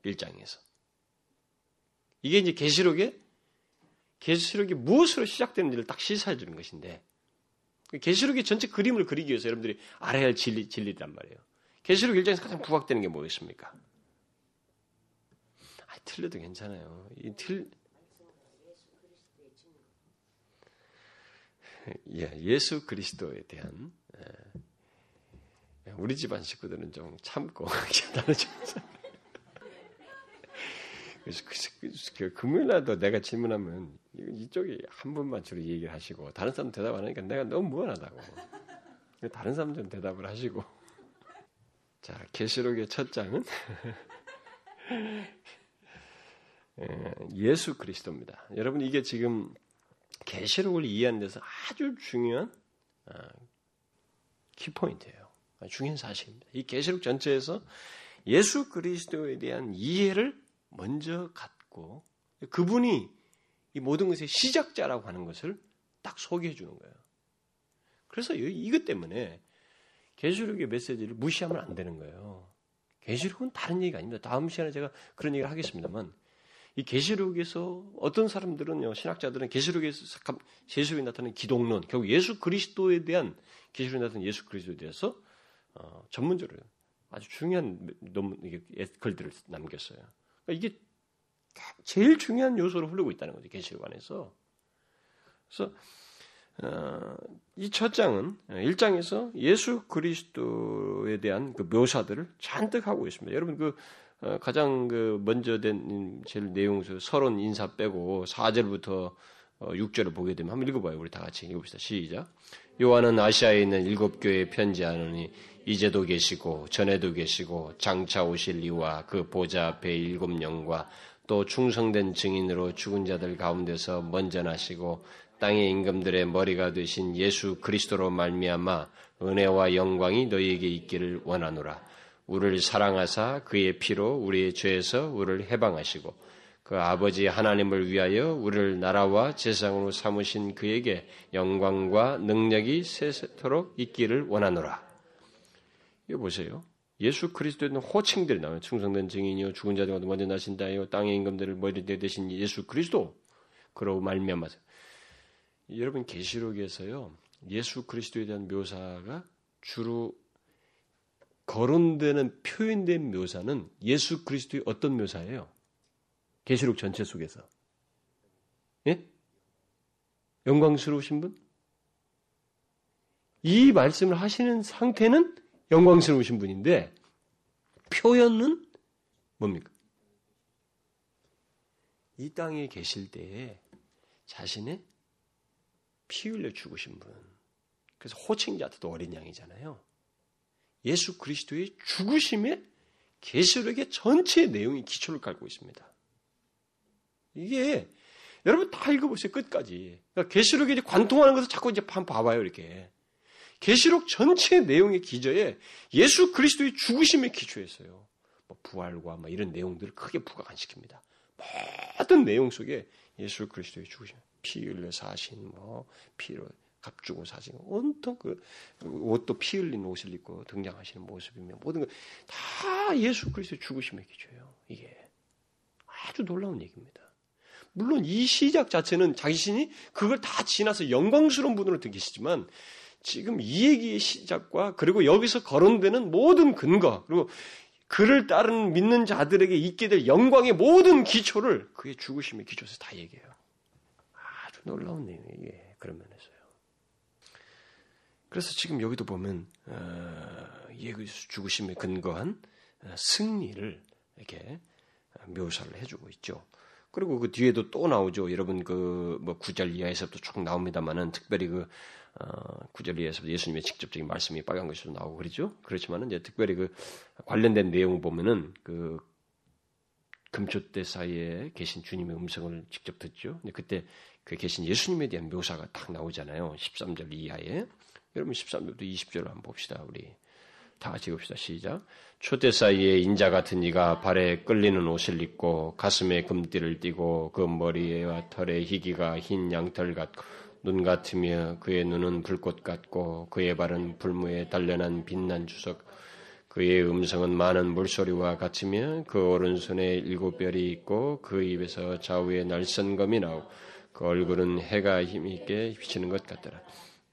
1장에서. 이게 이제 계시록에 계시록이 무엇으로 시작되는지를 딱 시사해 주는 것인데 계시록의 전체 그림을 그리기 위해서 여러분들이 알아야 할 진리, 진리란 말이에요. 계시록 1장에서 가장 부각되는 게 뭐겠습니까? 아, 틀려도 괜찮아요. 이 틀, 예, 예수 그리스도에 대한 예, 우리 집안 식구들은 좀 참고 좀 그래서 그, 그, 금요일 날도 내가 질문하면 이쪽이 한 분만 주로 얘기를 하시고 다른 사람 대답 안 하니까 내가 너무 무한하다고. 다른 사람 좀 대답을 하시고. 자, 계시록의 첫 장은 예, 예수 그리스도입니다. 여러분 이게 지금 계시록을 이해하는 데서 아주 중요한 아, 키포인트예요. 중요한 사실입니다. 이 계시록 전체에서 예수 그리스도에 대한 이해를 먼저 갖고 그분이 이 모든 것의 시작자라고 하는 것을 딱 소개해 주는 거예요. 그래서 이것 때문에 계시록의 메시지를 무시하면 안 되는 거예요. 계시록은 다른 얘기가 아닙니다. 다음 시간에 제가 그런 얘기를 하겠습니다만 이 계시록에서 어떤 사람들은요 신학자들은 계시록에서 계시록에 나타나는 기독론 결국 예수 그리스도에 대한 계시록에 나타나는 예수 그리스도에 대해서 어, 전문적으로 아주 중요한 논문 이게 글들을 남겼어요. 그러니까 이게 제일 중요한 요소로 흐르고 있다는 거죠 계시록 안에서. 그래서 어, 이첫 장은 1장에서 예수 그리스도에 대한 그 묘사들을 잔뜩 하고 있습니다. 여러분 그 어, 가장 그 먼저 된 제일 내용 서론 인사 빼고 4절부터 6절을 어, 보게 되면 한번 읽어봐요. 우리 다 같이 읽읍시다. 시작. 요한은 아시아에 있는 일곱 교회에 편지하노니 이제도 계시고 전에도 계시고 장차 오실 이와 그 보좌 앞에 일곱 영과 또 충성된 증인으로 죽은 자들 가운데서 먼저 나시고 땅의 임금들의 머리가 되신 예수 그리스도로 말미암아 은혜와 영광이 너희에게 있기를 원하노라. 우리를 사랑하사 그의 피로 우리의 죄에서 우리를 해방하시고 그 아버지 하나님을 위하여 우리를 나라와 재상으로 삼으신 그에게 영광과 능력이 세세토록 있기를 원하노라. 이거 보세요. 예수 그리스도에 있는 호칭들이 나와요. 충성된 증인이요, 죽은 자들 가운데 먼저 나신다요, 땅의 임금들을 머리 대신 예수 그리스도. 그러고 말미암아서 여러분 계시록에서요 예수 그리스도에 대한 묘사가 주로 거론되는 표현된 묘사는 예수 그리스도의 어떤 묘사예요? 계시록 전체 속에서. 예? 영광스러우신 분? 이 말씀을 하시는 상태는 영광스러우신 분인데 표현은 뭡니까? 이 땅에 계실 때에 자신의 피 흘려 죽으신 분. 그래서 호칭자도 어린 양이잖아요. 예수 그리스도의 죽으심에 계시록의 전체 내용이 기초를 깔고 있습니다. 이게 여러분 다 읽어보세요 끝까지. 그러니까 관통하는 것을 자꾸 이제 봐봐요 이렇게. 계시록 전체 내용의 기저에 예수 그리스도의 죽으심에 기초했어요. 뭐 부활과 뭐 이런 내용들을 크게 부각 안 시킵니다. 모든 내용 속에 예수 그리스도의 죽으심, 피 흘려 사신 뭐 피로 값주고 사신 온통 그 옷도 피 흘린 옷을 입고 등장하시는 모습이며 모든 것 다 예수 그리스도의 죽으심에 기초예요. 이게 아주 놀라운 얘기입니다. 물론 이 시작 자체는 자신이 그걸 다 지나서 영광스러운 분으로 느끼시지만 지금 이 얘기의 시작과 그리고 여기서 거론되는 모든 근거 그리고 그를 따르는 믿는 자들에게 있게 될 영광의 모든 기초를 그의 죽으심의 기초에서 다 얘기해요. 아주 놀라운 내용이에요. 그런 면에서요. 그래서 지금 여기도 보면 어, 죽으심에 근거한 어, 승리를 이렇게 묘사를 해주고 있죠. 그리고 그 뒤에도 또 나오죠. 여러분 그 뭐 구절 이하에서부터 쭉 나옵니다만은 특별히 그 어, 구절 이하에서 예수님의 직접적인 말씀이 빨간 것으로 나오고 그러죠. 그렇지만은 이제 특별히 그 관련된 내용을 보면은 그 금초 때 사이에 계신 주님의 음성을 직접 듣죠. 근데 그때 그 계신 예수님에 대한 묘사가 딱 나오잖아요. 13절 이하에. 여러분 13절부터 20절을 한번 봅시다. 우리 다 같이 봅시다. 시작. 초대 사이에 인자 같은 이가 발에 끌리는 옷을 입고 가슴에 금띠를 띠고 그 머리와 털에 희기가 흰 양털 같고 눈 같으며 그의 눈은 불꽃 같고 그의 발은 불무에 단련한 빛난 주석 그의 음성은 많은 물소리와 같으며 그 오른손에 일곱 별이 있고 그 입에서 좌우에 날선 검이 나오고 그 얼굴은 해가 힘있게 비치는 것 같더라.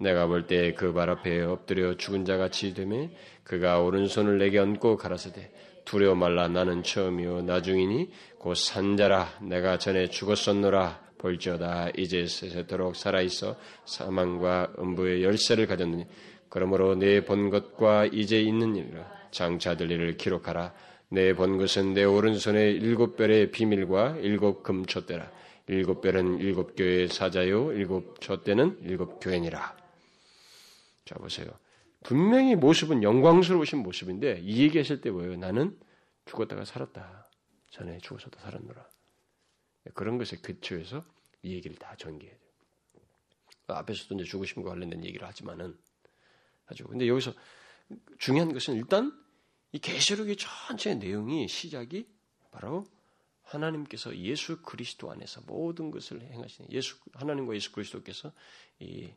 내가 볼 때 그 발 앞에 엎드려 죽은 자 같이 되매 그가 오른손을 내게 얹고 가라사대 두려워 말라 나는 처음이요 나중이니 곧 산자라 내가 전에 죽었었노라. 볼지어다 이제 세세토록 살아 있어 사망과 음부의 열쇠를 가졌느니 그러므로 내 본 것과 이제 있는 일이라. 장차 들 일을 기록하라. 내 본 것은 내 오른손에 일곱 별의 비밀과 일곱 금초대라. 일곱 별은 일곱 교회의 사자요 일곱 촛대는 일곱 교회니라 자 보세요 분명히 모습은 영광스러우신 모습인데 이 얘기하실 때 뭐예요? 나는 죽었다가 살았다. 전에 죽어서도 살았노라. 그런 것에 근처에서 이 얘기를 다 전개해야 돼요. 앞에서도 이제 죽으심과 관련된 얘기를 하지만은 하죠. 근데 여기서 중요한 것은 일단 이 계시록의 전체 내용이 시작이 바로 하나님께서 예수 그리스도 안에서 모든 것을 행하시는 예수 하나님과 예수 그리스도께서 이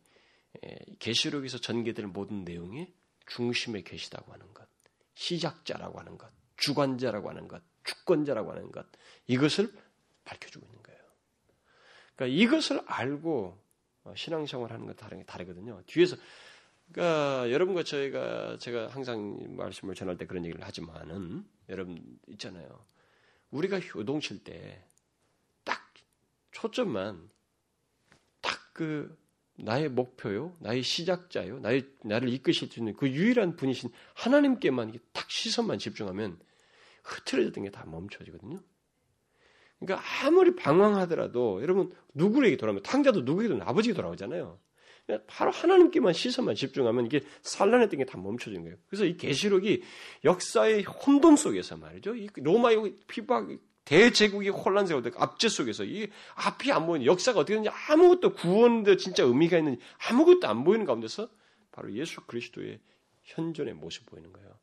계시록에서 전개될 모든 내용이 중심에 계시다고 하는 것, 시작자라고 하는 것, 주관자라고 하는 것, 주권자라고 하는 것 이것을 밝혀주고 있는 거예요. 그러니까 이것을 알고 어, 신앙생활 하는 것 다른 게 다르거든요. 뒤에서 그러니까 여러분과 저희가 제가 항상 말씀을 전할 때 그런 얘기를 하지만은 여러분 있잖아요. 우리가 효동칠 때 딱 초점만 딱 그 나의 목표요, 나의 시작자요, 나의 나를 이끄실 수 있는 그 유일한 분이신 하나님께만 딱 시선만 집중하면 흐트러졌던 게 다 멈춰지거든요. 그러니까 아무리 방황하더라도 여러분 누구에게 돌아오면 탕자도 누구에게도 아버지에게 돌아오잖아요. 바로 하나님께만 시선만 집중하면 이게 산란했던 게 다 멈춰지는 거예요. 그래서 이 계시록이 역사의 혼돈 속에서 말이죠. 이 로마의 피박 대제국이 혼란 세월 압제 속에서 이 앞이 안 보이는 역사가 어떻게 되는지 아무것도 구원도 진짜 의미가 있는지 아무것도 안 보이는 가운데서 바로 예수 그리스도의 현존의 모습 보이는 거예요.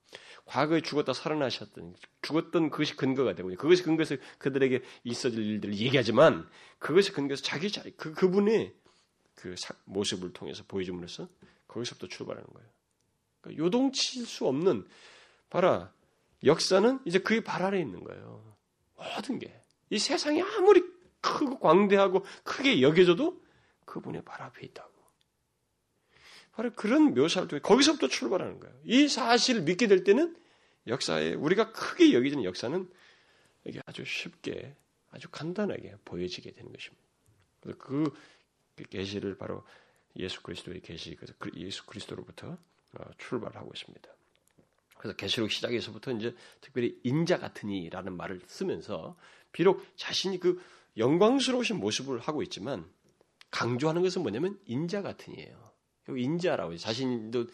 과거에 죽었다 살아나셨던 죽었던 그것이 근거가 되고 그것이 근거에서 그들에게 있어질 일들을 얘기하지만 그것이 근거에서 자기 자리 그 그분의 그 모습을 통해서 보여줌으로써 거기서부터 출발하는 거예요. 그러니까 요동칠 수 없는 봐라 역사는 이제 그의 발 아래 있는 거예요. 모든 게 이 세상이 아무리 크고 광대하고 크게 여겨져도 그분의 발 앞에 있다고. 바로 그런 묘사를 통해 거기서부터 출발하는 거예요. 이 사실을 믿게 될 때는 역사에 우리가 크게 여기지는 역사는 이게 아주 쉽게 아주 간단하게 보여지게 되는 것입니다. 그래서 그 계시를 바로 예수 그리스도의 계시, 그래서 그 예수 그리스도로부터 어, 출발하고 있습니다. 그래서 계시록 시작에서부터 이제 특별히 인자 같으니라는 말을 쓰면서 비록 자신이 그 영광스러우신 모습을 하고 있지만 강조하는 것은 뭐냐면 인자 같으니예요. 인자라고 자신도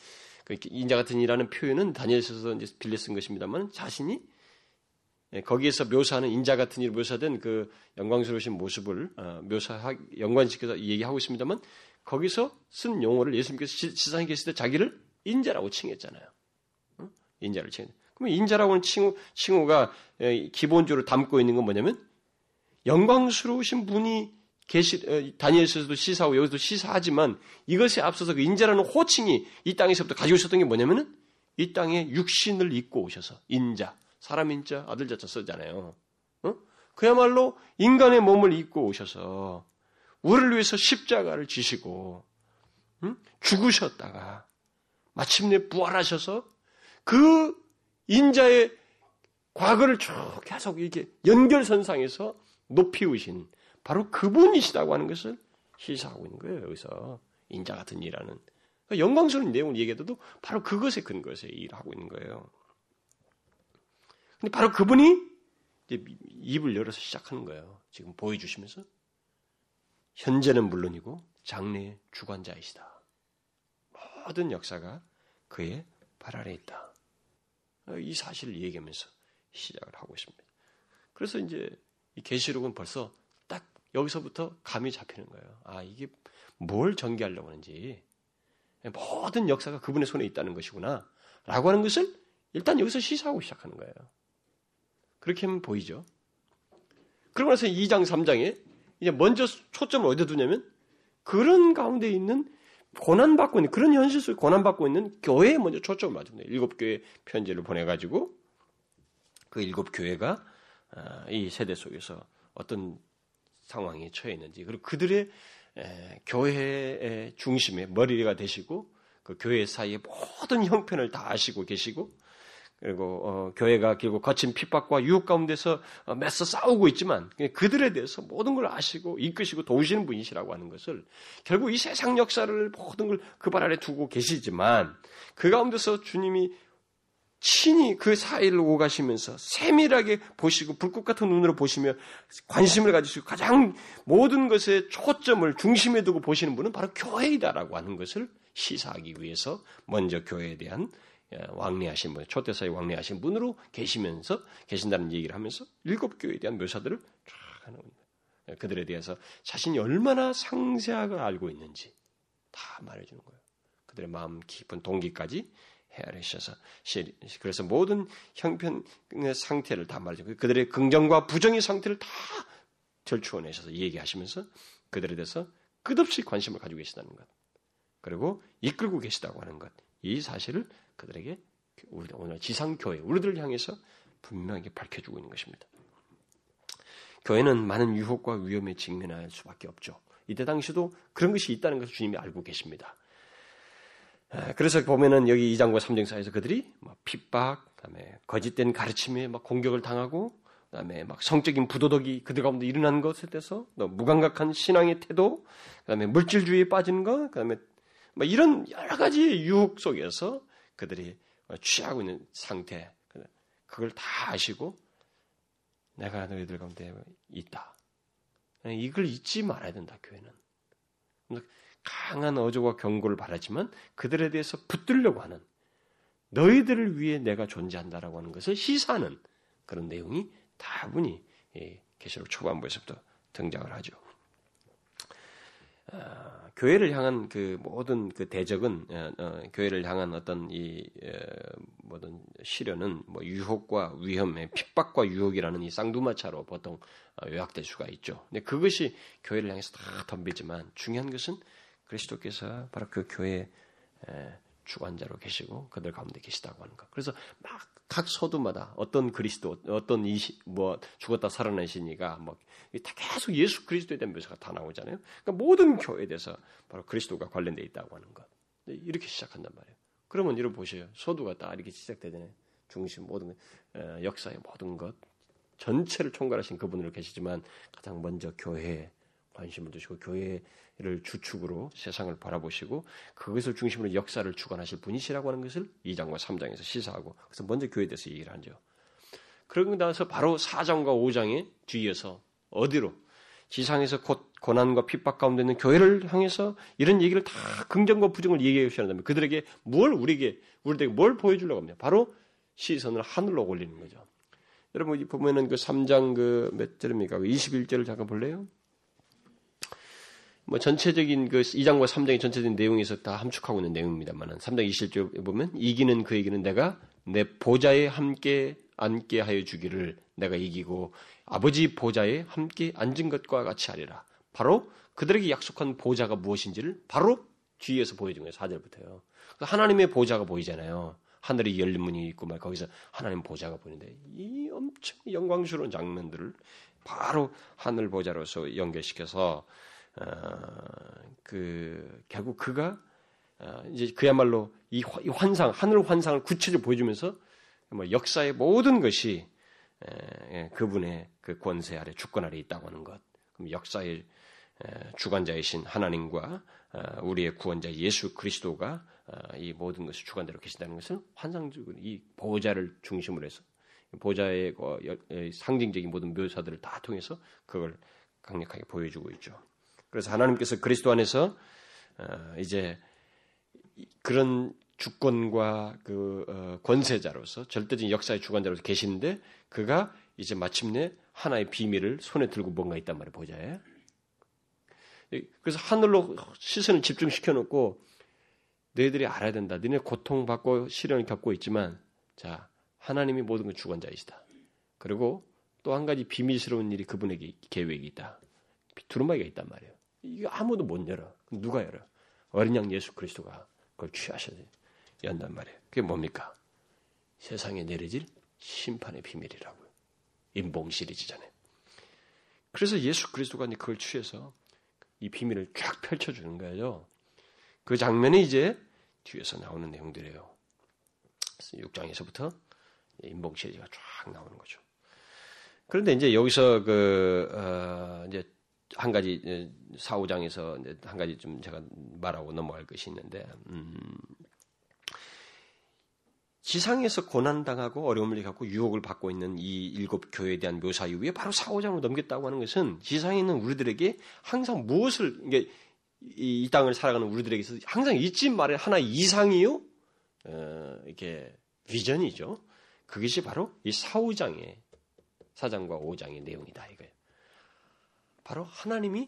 그 인자 같으니라는 표현은 다니엘서서 이제 빌려 쓴 것입니다만 자신이 예, 거기에서 묘사하는 인자 같은 일 묘사된 그 영광스러우신 모습을 어, 묘사 연관시켜서 얘기하고 있습니다만 거기서 쓴 용어를 예수님께서 지상에 계실 때 자기를 인자라고 칭했잖아요. 인자를 칭. 그러면 인자라고 하는 칭호, 칭호가 예, 기본적으로 담고 있는 건 뭐냐면 영광스러우신 분이 계시 어, 다니엘서도 시사하고 여기도 시사하지만 이것에 앞서서 그 인자라는 호칭이 이 땅에서부터 가지고 있었던 게 뭐냐면은 이 땅에 육신을 입고 오셔서 인자 사람 인자 아들 자자 쓰잖아요. 어? 그야말로 인간의 몸을 입고 오셔서 우리를 위해서 십자가를 지시고 응? 죽으셨다가 마침내 부활하셔서 그 인자의 과거를 쭉 계속 이렇게 연결선상에서 높이 우신 바로 그분이시다고 하는 것을 시사하고 있는 거예요. 여기서 인자 같은 일하는 그러니까 영광스러운 내용을 얘기해도 바로 그것에 근거해서 일하고 있는 거예요. 근데 바로 그분이 입을 열어서 시작하는 거예요. 지금 보여주시면서 현재는 물론이고 장래의 주관자이시다. 모든 역사가 그의 발 아래 있다. 이 사실을 얘기하면서 시작을 하고 있습니다. 그래서 이제 이 계시록은 벌써 딱 여기서부터 감이 잡히는 거예요. 아 이게 뭘 전개하려고 하는지 모든 역사가 그분의 손에 있다는 것이구나 라고 하는 것을 일단 여기서 시사하고 시작하는 거예요. 그렇게 하면 보이죠. 그러고 나서 2장, 3장에 이제 먼저 초점을 어디에 두냐면 그런 가운데 있는 고난받고 있는 그런 현실 속에 고난받고 있는 교회에 먼저 초점을 맞춥니다. 일곱 교회 편지를 보내가지고 그 일곱 교회가 아, 이 세대 속에서 어떤 상황에 처해 있는지 그리고 그들의 교회의 중심에 머리가 되시고 그 교회 사이의 모든 형편을 다 아시고 계시고 그리고 어, 교회가 결국 거친 핍박과 유혹 가운데서 어, 매서 싸우고 있지만 그들에 대해서 모든 걸 아시고 이끄시고 도우시는 분이시라고 하는 것을 결국 이 세상 역사를 모든 걸 그 발 아래 두고 계시지만 그 가운데서 주님이 친히 그 사이를 오가시면서 세밀하게 보시고 불꽃 같은 눈으로 보시며 관심을 가지시고 가장 모든 것에 초점을 중심에 두고 보시는 분은 바로 교회이다라고 하는 것을 시사하기 위해서 먼저 교회에 대한 예, 왕래하신 분, 초대사에 왕래하신 분으로 계시면서 계신다는 얘기를 하면서 일곱 교회에 대한 묘사들을 쫙 하는 겁니다. 예, 그들에 대해서 자신이 얼마나 상세하게 알고 있는지 다 말해주는 거예요. 그들의 마음 깊은 동기까지 헤아리셔서 그래서 모든 형편의 상태를 다 말해주고 그들의 긍정과 부정의 상태를 다 절추어내셔서 얘기하시면서 그들에 대해서 끝없이 관심을 가지고 계시다는 것 그리고 이끌고 계시다고 하는 것 이 사실을 그들에게 오늘 지상교회, 우리들을 향해서 분명하게 밝혀주고 있는 것입니다. 교회는 많은 유혹과 위험에 직면할 수밖에 없죠. 이때 당시도 그런 것이 있다는 것을 주님이 알고 계십니다. 아, 그래서 보면은 여기 2장과 3장 사이에서 그들이 핍박, 그다음에 거짓된 가르침에 막 공격을 당하고, 그다음에 막 성적인 부도덕이 그들 가운데 일어난 것에 대해서 무감각한 신앙의 태도, 그다음에 물질주의에 빠진 것, 그다음에 이런 여러 가지 유혹 속에서 그들이 취하고 있는 상태, 그걸 다 아시고 내가 너희들 가운데 있다. 이걸 잊지 말아야 된다, 교회는. 강한 어조와 경고를 바라지만 그들에 대해서 붙들려고 하는 너희들을 위해 내가 존재한다라고 하는 것을 시사하는 그런 내용이 다분히 이 계시록 초반부에서부터 등장을 하죠. 어, 교회를 향한 그 모든 그 대적은 어, 어, 교회를 향한 어떤 이 모든 시련은 뭐 유혹과 위험의 핍박과 유혹이라는 이 쌍두마차로 보통 어, 요약될 수가 있죠. 근데 그것이 교회를 향해서 다 덤비지만 중요한 것은 그리스도께서 바로 그 교회 주관자로 계시고 그들 가운데 계시다고 하는 것. 그래서 막각 서두마다 어떤 그리스도, 어떤 이시, 뭐 죽었다 살아나시니가 뭐 계속 예수 그리스도에 대한 묘사가 다 나오잖아요. 그러니까 모든 교회에 대해서 바로 그리스도가 관련돼 있다고 하는 것. 이렇게 시작한단 말이에요. 그러면 여러분 보세요. 소두가 딱 이렇게 시작되잖아요. 중심 모든 어, 역사의 모든 것 전체를 총괄하신 그분으로 계시지만 가장 먼저 교회에 관심을 두시고 교회 를 주축으로 세상을 바라보시고 그것을 중심으로 역사를 주관하실 분이시라고 하는 것을 2장과 3장에서 시사하고 그래서 먼저 교회에 대해서 얘기를 하죠. 그러고 나서 바로 4장과 5장에 뒤에서 어디로 지상에서 곧 고난과 핍박 가운데 있는 교회를 향해서 이런 얘기를 다 긍정과 부정을 얘기해 주시는 그들에게 뭘 우리에게 우리에게 뭘 보여주려고 합니다. 바로 시선을 하늘로 올리는 거죠. 여러분 보면은 그 3장 그 몇 절입니까? 21절을 그 잠깐 볼래요? 뭐 전체적인 그 2장과 3장의 전체적인 내용에서 다 함축하고 있는 내용입니다만은 3장 21절 보면 이기는 그에게는 내가 내 보좌에 함께 앉게 하여 주기를 내가 이기고 아버지 보좌에 함께 앉은 것과 같이 하리라. 바로 그들에게 약속한 보좌가 무엇인지를 바로 뒤에서 보여준 거예요. 4절부터요. 하나님의 보좌가 보이잖아요. 하늘이 열린 문이 있고 막 거기서 하나님 보좌가 보이는데 이 엄청 영광스러운 장면들을 바로 하늘 보좌로서 연결시켜서 어, 그 결국 그가 어, 이제 그야말로 이 환상 하늘 환상을 구체적으로 보여주면서 뭐 역사의 모든 것이 에, 그분의 그 권세 아래 주권 아래 있다고 하는 것. 그럼 역사의 주관자이신 하나님과 어, 우리의 구원자 예수 그리스도가 어, 이 모든 것을 주관대로 계신다는 것을 환상적으로 이 보좌를 중심으로 해서 보좌의 상징적인 모든 묘사들을 다 통해서 그걸 강력하게 보여주고 있죠. 그래서 하나님께서 그리스도 안에서 어, 이제 그런 주권과 그 권세자로서 절대적인 역사의 주관자로서 계시는데 그가 이제 마침내 하나의 비밀을 손에 들고 뭔가 있단 말이에요 보좌에. 그래서 하늘로 시선을 집중시켜 놓고 너희들이 알아야 된다. 너네 고통받고 시련을 겪고 있지만 자 하나님이 모든 걸 주관자이시다. 그리고 또 한 가지 비밀스러운 일이 그분에게 계획이 있다. 두루마기가 있단 말이에요. 이거 아무도 못 열어. 누가 열어? 어린 양 예수 그리스도가 그걸 취하셔야 연단 말이에요. 그게 뭡니까? 세상에 내려질 심판의 비밀이라고요. 인봉 시리즈잖아요. 그래서 예수 그리스도가 그걸 취해서 이 비밀을 쫙 펼쳐주는 거예요. 그 장면이 이제 뒤에서 나오는 내용들이에요. 6장에서부터 인봉 시리즈가 쫙 나오는 거죠. 그런데 이제 여기서 그, 어, 이제 한 가지, 4, 5장에서 이제 한 가지 좀 제가 말하고 넘어갈 것이 있는데, 음, 지상에서 고난 당하고 어려움을 겪고 유혹을 받고 있는 이 일곱 교회에 대한 묘사 이후에 바로 4, 5장으로 넘겼다고 하는 것은 지상에 있는 우리들에게 항상 무엇을, 이게 이 땅을 살아가는 우리들에게 서 항상 잊지 말아야 하나 이상이요? 어, 이게 비전이죠. 그것이 바로 이 사오장의 사장과 오장의 내용이다 이거예요. 바로 하나님이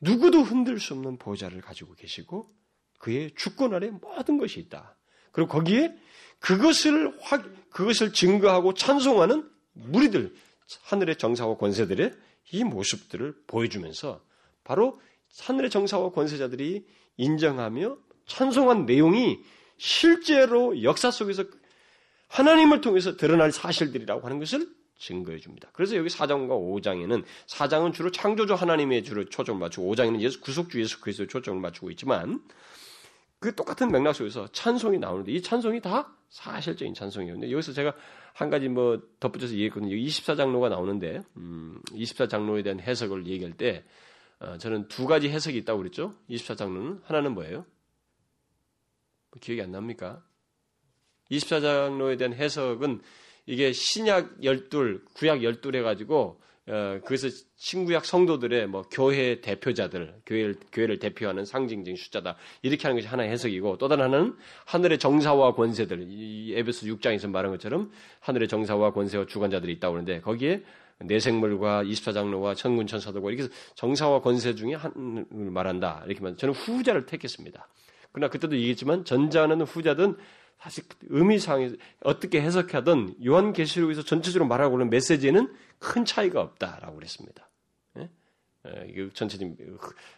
누구도 흔들 수 없는 보좌를 가지고 계시고 그의 주권 아래 모든 것이 있다. 그리고 거기에 그것을 확 그것을 증거하고 찬송하는 무리들 하늘의 정사와 권세들의 이 모습들을 보여주면서 바로 하늘의 정사와 권세자들이 인정하며 찬송한 내용이 실제로 역사 속에서 하나님을 통해서 드러날 사실들이라고 하는 것을 증거해 줍니다. 그래서 여기 4장과 5장에는 4장은 주로 창조주 하나님의 주로 초점을 맞추고 5장에는 예수 구속주 예수 그리스도의 초점을 맞추고 있지만 그 똑같은 맥락 속에서 찬송이 나오는데 이 찬송이 다 사실적인 찬송이에요. 근데 여기서 제가 한 가지 뭐 덧붙여서 얘기했거든요. 24장로가 나오는데 음, 24장로에 대한 해석을 얘기할 때 어, 저는 두 가지 해석이 있다고 그랬죠. 24장로는 하나는 뭐예요? 뭐 기억이 안 납니까? 24장로에 대한 해석은 이게 신약 열둘, 구약 열둘 해가지고 어, 그래서 신구약 성도들의 뭐 교회 대표자들, 교회를, 교회를 대표하는 상징적인 숫자다. 이렇게 하는 것이 하나의 해석이고 또 다른 하나는 하늘의 정사와 권세들, 이 에베소 6장에서 말한 것처럼 하늘의 정사와 권세와 주관자들이 있다고 하는데 거기에 내생물과 24장로와 천군 천사들과 이렇게 정사와 권세 중에 한을 말한다. 이렇게 말 저는 후자를 택했습니다. 그러나 그때도 얘기했지만 전자는 후자든 사실 의미상에 어떻게 해석하든 요한계시록에서 전체적으로 말하고 있는 메시지에는 큰 차이가 없다라고 그랬습니다. 예? 예, 전체적인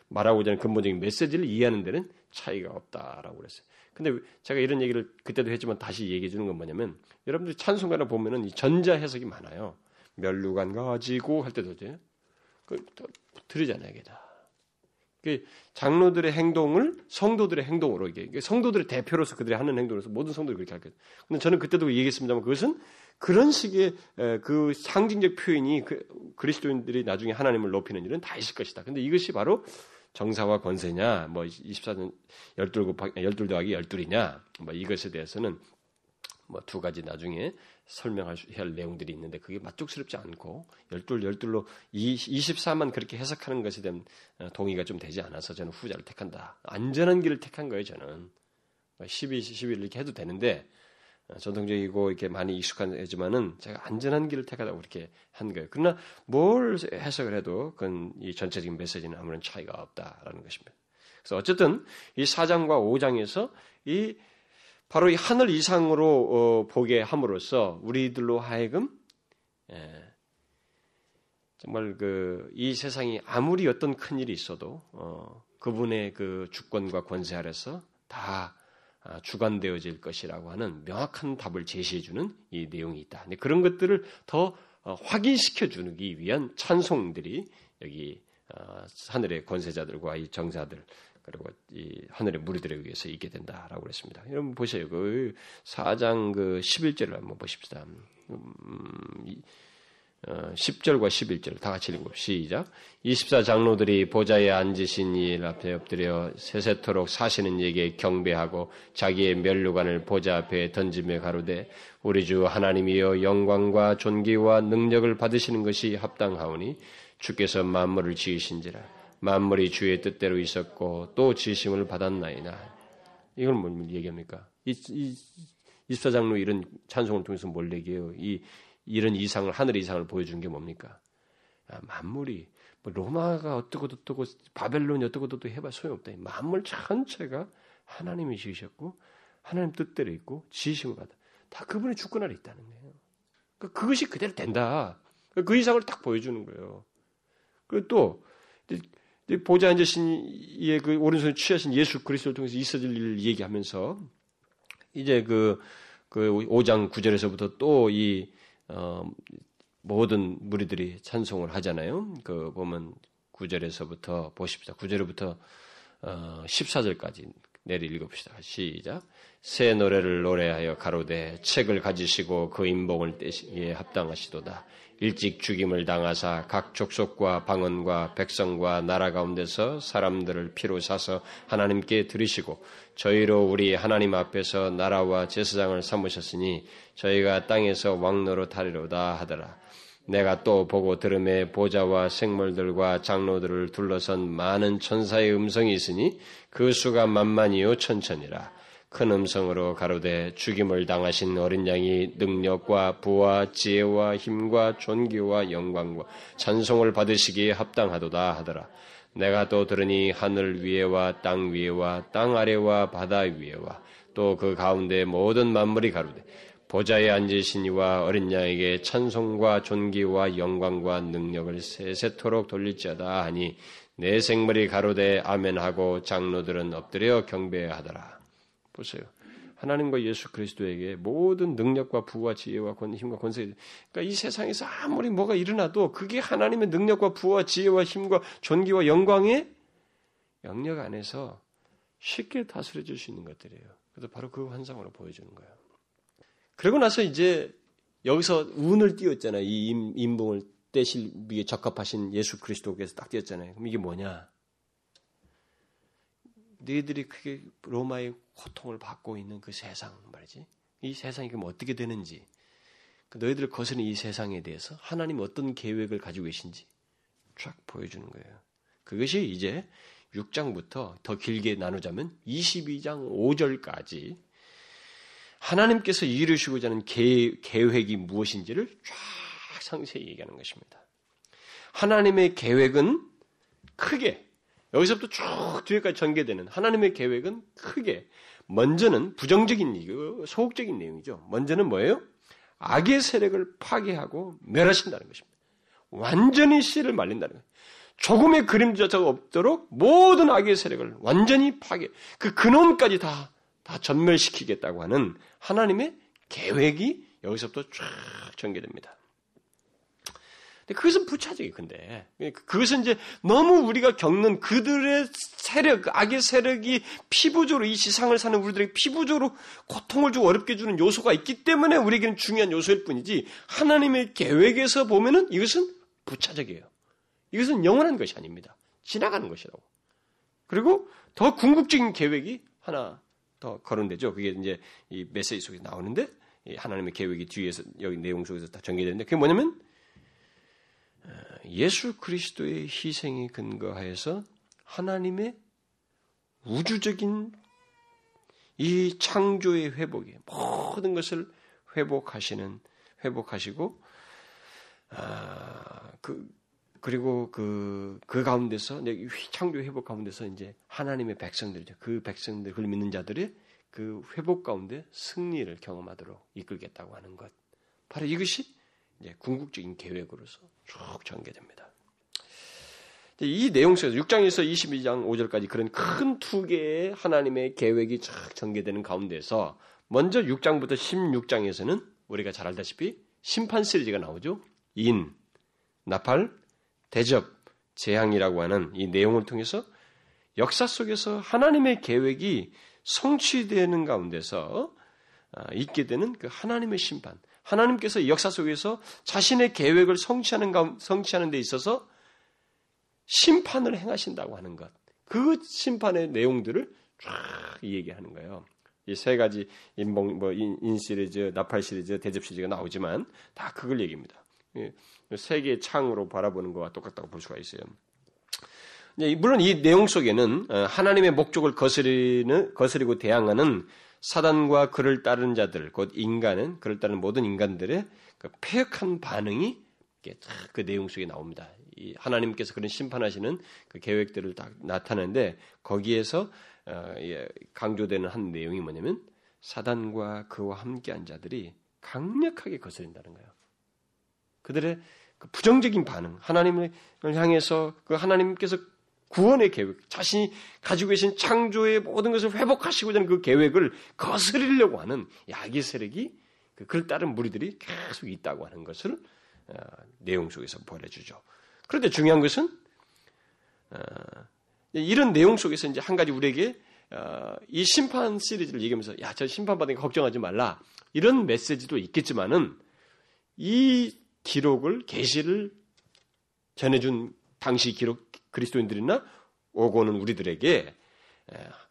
말하고자 하는 근본적인 메시지를 이해하는 데는 차이가 없다라고 그랬어요. 근데 제가 이런 얘기를 그때도 했지만 다시 얘기해 주는 건 뭐냐면 여러분들이 찬송가를 보면은 이 전자 해석이 많아요. 멸류관 가지고 할 때도 이제 그 들으잖아요, 이게 다. 그 장로들의 행동을 성도들의 행동으로 이게 성도들의 대표로서 그들이 하는 행동으로서 모든 성도들이 그렇게 할 거예요. 근데 저는 그때도 얘기했습니다만 그것은 그런 식의 그 상징적 표현이 그 그리스도인들이 나중에 하나님을 높이는 일은 다 있을 것이다. 근데 이것이 바로 정사와 권세냐, 뭐 24년 12 곱하기 12 더하기 12이냐, 뭐 이것에 대해서는 뭐 두 가지 나중에 설명할 할 내용들이 있는데 그게 만족스럽지 않고 열둘 열둘로 24만 그렇게 해석하는 것에 대한 어, 동의가 좀 되지 않아서 저는 후자를 택한다. 안전한 길을 택한 거예요, 저는. 12, 11 이렇게 해도 되는데 어, 전통적이고 이렇게 많이 익숙한 애지만은 제가 안전한 길을 택하다고 그렇게 한 거예요. 그러나 뭘 해석을 해도 그건 이 전체적인 메시지는 아무런 차이가 없다라는 것입니다. 그래서 어쨌든 이 4장과 5장에서 이 바로 이 하늘 이상으로 어, 보게 함으로써 우리들로 하여금 예, 정말 그 이 세상이 아무리 어떤 큰 일이 있어도 어, 그분의 그 주권과 권세 아래서 다 아, 주관되어질 것이라고 하는 명확한 답을 제시해주는 이 내용이 있다. 그런 것들을 더 어, 확인시켜 주기 위한 찬송들이 여기 어, 하늘의 권세자들과 이 정사들 그리고 이 하늘의 무리들에 의해서 있게 된다라고 그랬습니다. 여러분 보세요. 그 4장 그 11절을 한번 보십시다. 음, 10절과 어, 11절 다 같이 읽고 시작. 24장로들이 보좌에 앉으신 이 앞에 엎드려 세세토록 사시는 이에게 경배하고 자기의 멸류관을 보좌 앞에 던지며 가로되 우리 주 하나님이여 영광과 존귀와 능력을 받으시는 것이 합당하오니 주께서 만물을 지으신지라 만물이 주의 뜻대로 있었고 또 지심을 받았나이다. 이걸 뭘 얘기합니까? 이, 이 24장로 이런 찬송을 통해서 뭘 얘기해요? 이 이런 이상을 하늘 이상을 보여준 게 뭡니까? 아, 만물이 뭐 로마가 어떻고 어떻고 바벨론이 어떻고 어떻고 해봐 소용없다. 만물 전체가 하나님이 지으셨고 하나님 뜻대로 있고 지으심을 받아. 다 그분의 주권 아래 있다는 거예요. 그러니까 그것이 그대로 된다. 그 이상을 딱 보여주는 거예요. 그리고 또 보좌 앉으신 이의 그 오른손에 취하신 예수 그리스도를 통해서 있어질 일을 얘기하면서 이제 그, 그 5장 9절에서부터 또이 어, 모든 무리들이 찬송을 하잖아요. 그 보면 9절에서부터 보십시다. 9절부터 어, 14절까지 내리 읽어봅시다. 시작. 새 노래를 노래하여 가로되 책을 가지시고 그 인봉을 떼시기에 합당하시도다. 일찍 죽임을 당하사 각 족속과 방언과 백성과 나라 가운데서 사람들을 피로 사서 하나님께 들으시고 저희로 우리 하나님 앞에서 나라와 제사장을 삼으셨으니 저희가 땅에서 왕노로 타리로다 하더라. 내가 또 보고 들음에 보좌와 생물들과 장로들을 둘러선 많은 천사의 음성이 있으니 그 수가 만만이요 천천이라. 큰 음성으로 가로되 죽임을 당하신 어린 양이 능력과 부와 지혜와 힘과 존귀와 영광과 찬송을 받으시기에 합당하도다 하더라. 내가 또 들으니 하늘 위에와 땅 위에와 땅 아래와 바다 위에와 또 그 가운데 모든 만물이 가로되 보좌에 앉으신 이와 어린 양에게 찬송과 존귀와 영광과 능력을 세세토록 돌릴지어다 하니 내 생물이 가로되 아멘하고 장로들은 엎드려 경배하더라. 보세요. 하나님과 예수 그리스도에게 모든 능력과 부와 지혜와 권, 힘과 권세, 그러니까 이 세상에서 아무리 뭐가 일어나도 그게 하나님의 능력과 부와 지혜와 힘과 존귀와 영광의 영역 안에서 쉽게 다스려질 수 있는 것들이에요. 그래서 바로 그 환상으로 보여주는 거예요. 그리고 나서 이제 여기서 운을 띄웠잖아요. 이 인봉을 떼실 위에 적합하신 예수 그리스도께서 딱 띄웠잖아요. 그럼 이게 뭐냐? 너희들이 크게 로마의 고통을 받고 있는 그 세상 말이지. 이 세상이 그럼 어떻게 되는지, 그 너희들 거스는 이 세상에 대해서 하나님 어떤 계획을 가지고 계신지 쫙 보여주는 거예요. 그것이 이제 6장부터 더 길게 나누자면 22장 5절까지 하나님께서 이루시고자 하는 계, 획이 무엇인지를 쫙 상세히 얘기하는 것입니다. 하나님의 계획은 크게 여기서부터 쭉 뒤에까지 전개되는 하나님의 계획은 크게 먼저는 부정적인 이유, 소극적인 내용이죠. 먼저는 뭐예요? 악의 세력을 파괴하고 멸하신다는 것입니다. 완전히 씨를 말린다는 거예요. 조금의 그림자가 없도록 모든 악의 세력을 완전히 파괴, 그 근원까지 다, 다 전멸시키겠다고 하는 하나님의 계획이 여기서부터 쫙 전개됩니다. 그것은 부차적이 근데 그것은 이제 너무 우리가 겪는 그들의 세력, 그 악의 세력이 피부적으로 이 세상을 사는 우리들에게 피부적으로 고통을 주고 어렵게 주는 요소가 있기 때문에 우리에게는 중요한 요소일 뿐이지 하나님의 계획에서 보면은 이것은 부차적이에요. 이것은 영원한 것이 아닙니다. 지나가는 것이라고. 그리고 더 궁극적인 계획이 하나 더 거론되죠. 그게 이제 이 메시지 속에 나오는데 하나님의 계획이 뒤에서 여기 내용 속에서 다 전개되는데 그게 뭐냐면 어, 예수 그리스도의 희생이 근거하여서 하나님의 우주적인 이 창조의 회복에 모든 것을 회복하시는 회복하시고 아, 그 그리고 그, 그 가운데서, 창조 회복 가운데서 이제 하나님의 백성들이죠. 그 백성들, 그걸 믿는 자들이 그 회복 가운데 승리를 경험하도록 이끌겠다고 하는 것. 바로 이것이 궁극적인 계획으로서 쭉 전개됩니다. 이 내용 속에서 6장에서 22장 5절까지 그런 큰 두 개의 하나님의 계획이 쫙 전개되는 가운데서 먼저 6장부터 16장에서는 우리가 잘 알다시피 심판 시리즈가 나오죠. 인, 나팔, 대접, 재앙이라고 하는 이 내용을 통해서 역사 속에서 하나님의 계획이 성취되는 가운데서 아, 있게 되는 그 하나님의 심판. 하나님께서 역사 속에서 자신의 계획을 성취하는 성취하는 데 있어서 심판을 행하신다고 하는 것. 그 심판의 내용들을 쫙 얘기하는 거예요. 이 세 가지 인봉 뭐인 시리즈, 나팔 시리즈, 대접 시리즈가 나오지만 다 그걸 얘기입니다. 예. 세계의 창으로 바라보는 것과 똑같다고 볼 수가 있어요. 물론 이 내용 속에는 어, 하나님의 목적을 거스리는, 거스리고 대항하는 사단과 그를 따르는 자들, 곧 인간은, 그를 따르는 모든 인간들의 그 폐역한 반응이 그 내용 속에 나옵니다. 하나님께서 그런 심판하시는 그 계획들을 다 나타내는데 거기에서 어, 강조되는 한 내용이 뭐냐면 사단과 그와 함께한 자들이 강력하게 거스린다는 거예요. 그들의 그 부정적인 반응, 하나님을 향해서 그 하나님께서 구원의 계획, 자신이 가지고 계신 창조의 모든 것을 회복하시고자 하는 그 계획을 거스르려고 하는 야기 세력이 그 그를 따른 무리들이 계속 있다고 하는 것을 어, 내용 속에서 보여주죠. 그런데 중요한 것은 어, 이런 내용 속에서 이제 한 가지 우리에게 어, 이 심판 시리즈를 얘기하면서 야 저 심판 받으니까 걱정하지 말라 이런 메시지도 있겠지만은 이 기록을 계시를 전해준 당시 기록 그리스도인들이나 오고는 우리들에게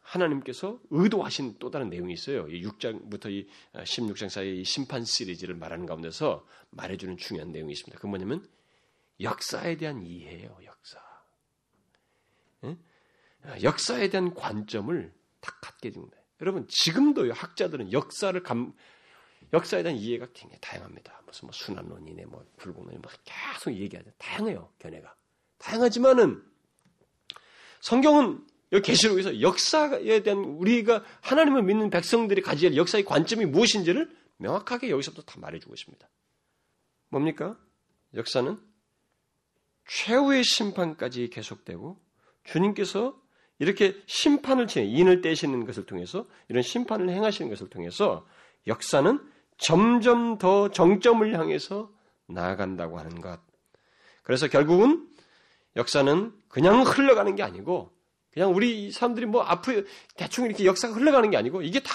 하나님께서 의도하신 또 다른 내용이 있어요. 6장부터 이 16장 사이 이 심판 시리즈를 말하는 가운데서 말해주는 중요한 내용이 있습니다. 그 뭐냐면 역사에 대한 이해예요. 역사. 역사에 대한 관점을 다 갖게 거예요. 여러분 지금도 학자들은 역사를 감, 역사에 대한 이해가 굉장히 다양합니다. 무슨 뭐 순환론이네, 뭐 불공론이 뭐 계속 얘기하죠. 다양해요, 견해가. 다양하지만은 성경은 여기 계시록에서 역사에 대한 우리가 하나님을 믿는 백성들이 가져야 할 역사의 관점이 무엇인지를 명확하게 여기서부터 다 말해주고 있습니다. 뭡니까? 역사는 최후의 심판까지 계속되고 주님께서 이렇게 심판을 치 인을 떼시는 것을 통해서 이런 심판을 행하시는 것을 통해서 역사는 점점 더 정점을 향해서 나아간다고 하는 것. 그래서 결국은 역사는 그냥 흘러가는 게 아니고 그냥 우리 사람들이 뭐 앞으로 대충 이렇게 역사가 흘러가는 게 아니고 이게 다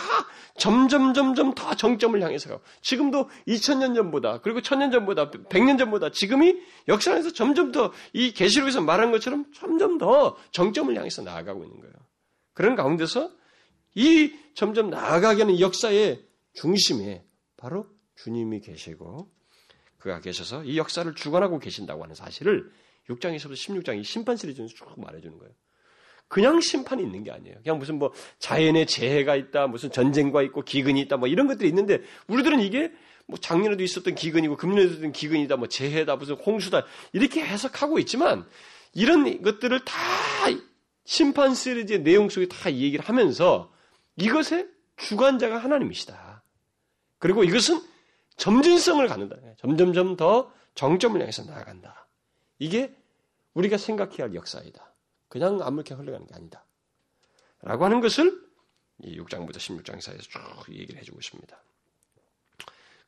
점점 점점 더 정점을 향해서 가고 지금도 2000년 전보다 그리고 1000년 전보다 100년 전보다 지금이 역사 안에서 점점 더 이 계시록에서 말한 것처럼 점점 더 정점을 향해서 나아가고 있는 거예요. 그런 가운데서 이 점점 나아가게 하는 역사의 중심에 바로 주님이 계시고 그가 계셔서 이 역사를 주관하고 계신다고 하는 사실을 6장에서부터 16장 이 심판 시리즈는 쭉 말해주는 거예요. 그냥 심판이 있는 게 아니에요. 그냥 무슨 뭐 자연의 재해가 있다, 무슨 전쟁과 있고 기근이 있다, 뭐 이런 것들이 있는데 우리들은 이게 뭐 작년에도 있었던 기근이고 금년에도 있었던 기근이다, 뭐 재해다, 무슨 홍수다 이렇게 해석하고 있지만 이런 것들을 다 심판 시리즈의 내용 속에 다 얘기를 하면서 이것의 주관자가 하나님이시다. 그리고 이것은 점진성을 갖는다. 점점점 더 정점을 향해서 나아간다. 이게 우리가 생각해야 할 역사이다. 그냥 아무렇게 흘러가는 게 아니다. 라고 하는 것을 이 6장부터 16장 사이에서 쭉 얘기를 해주고 있습니다.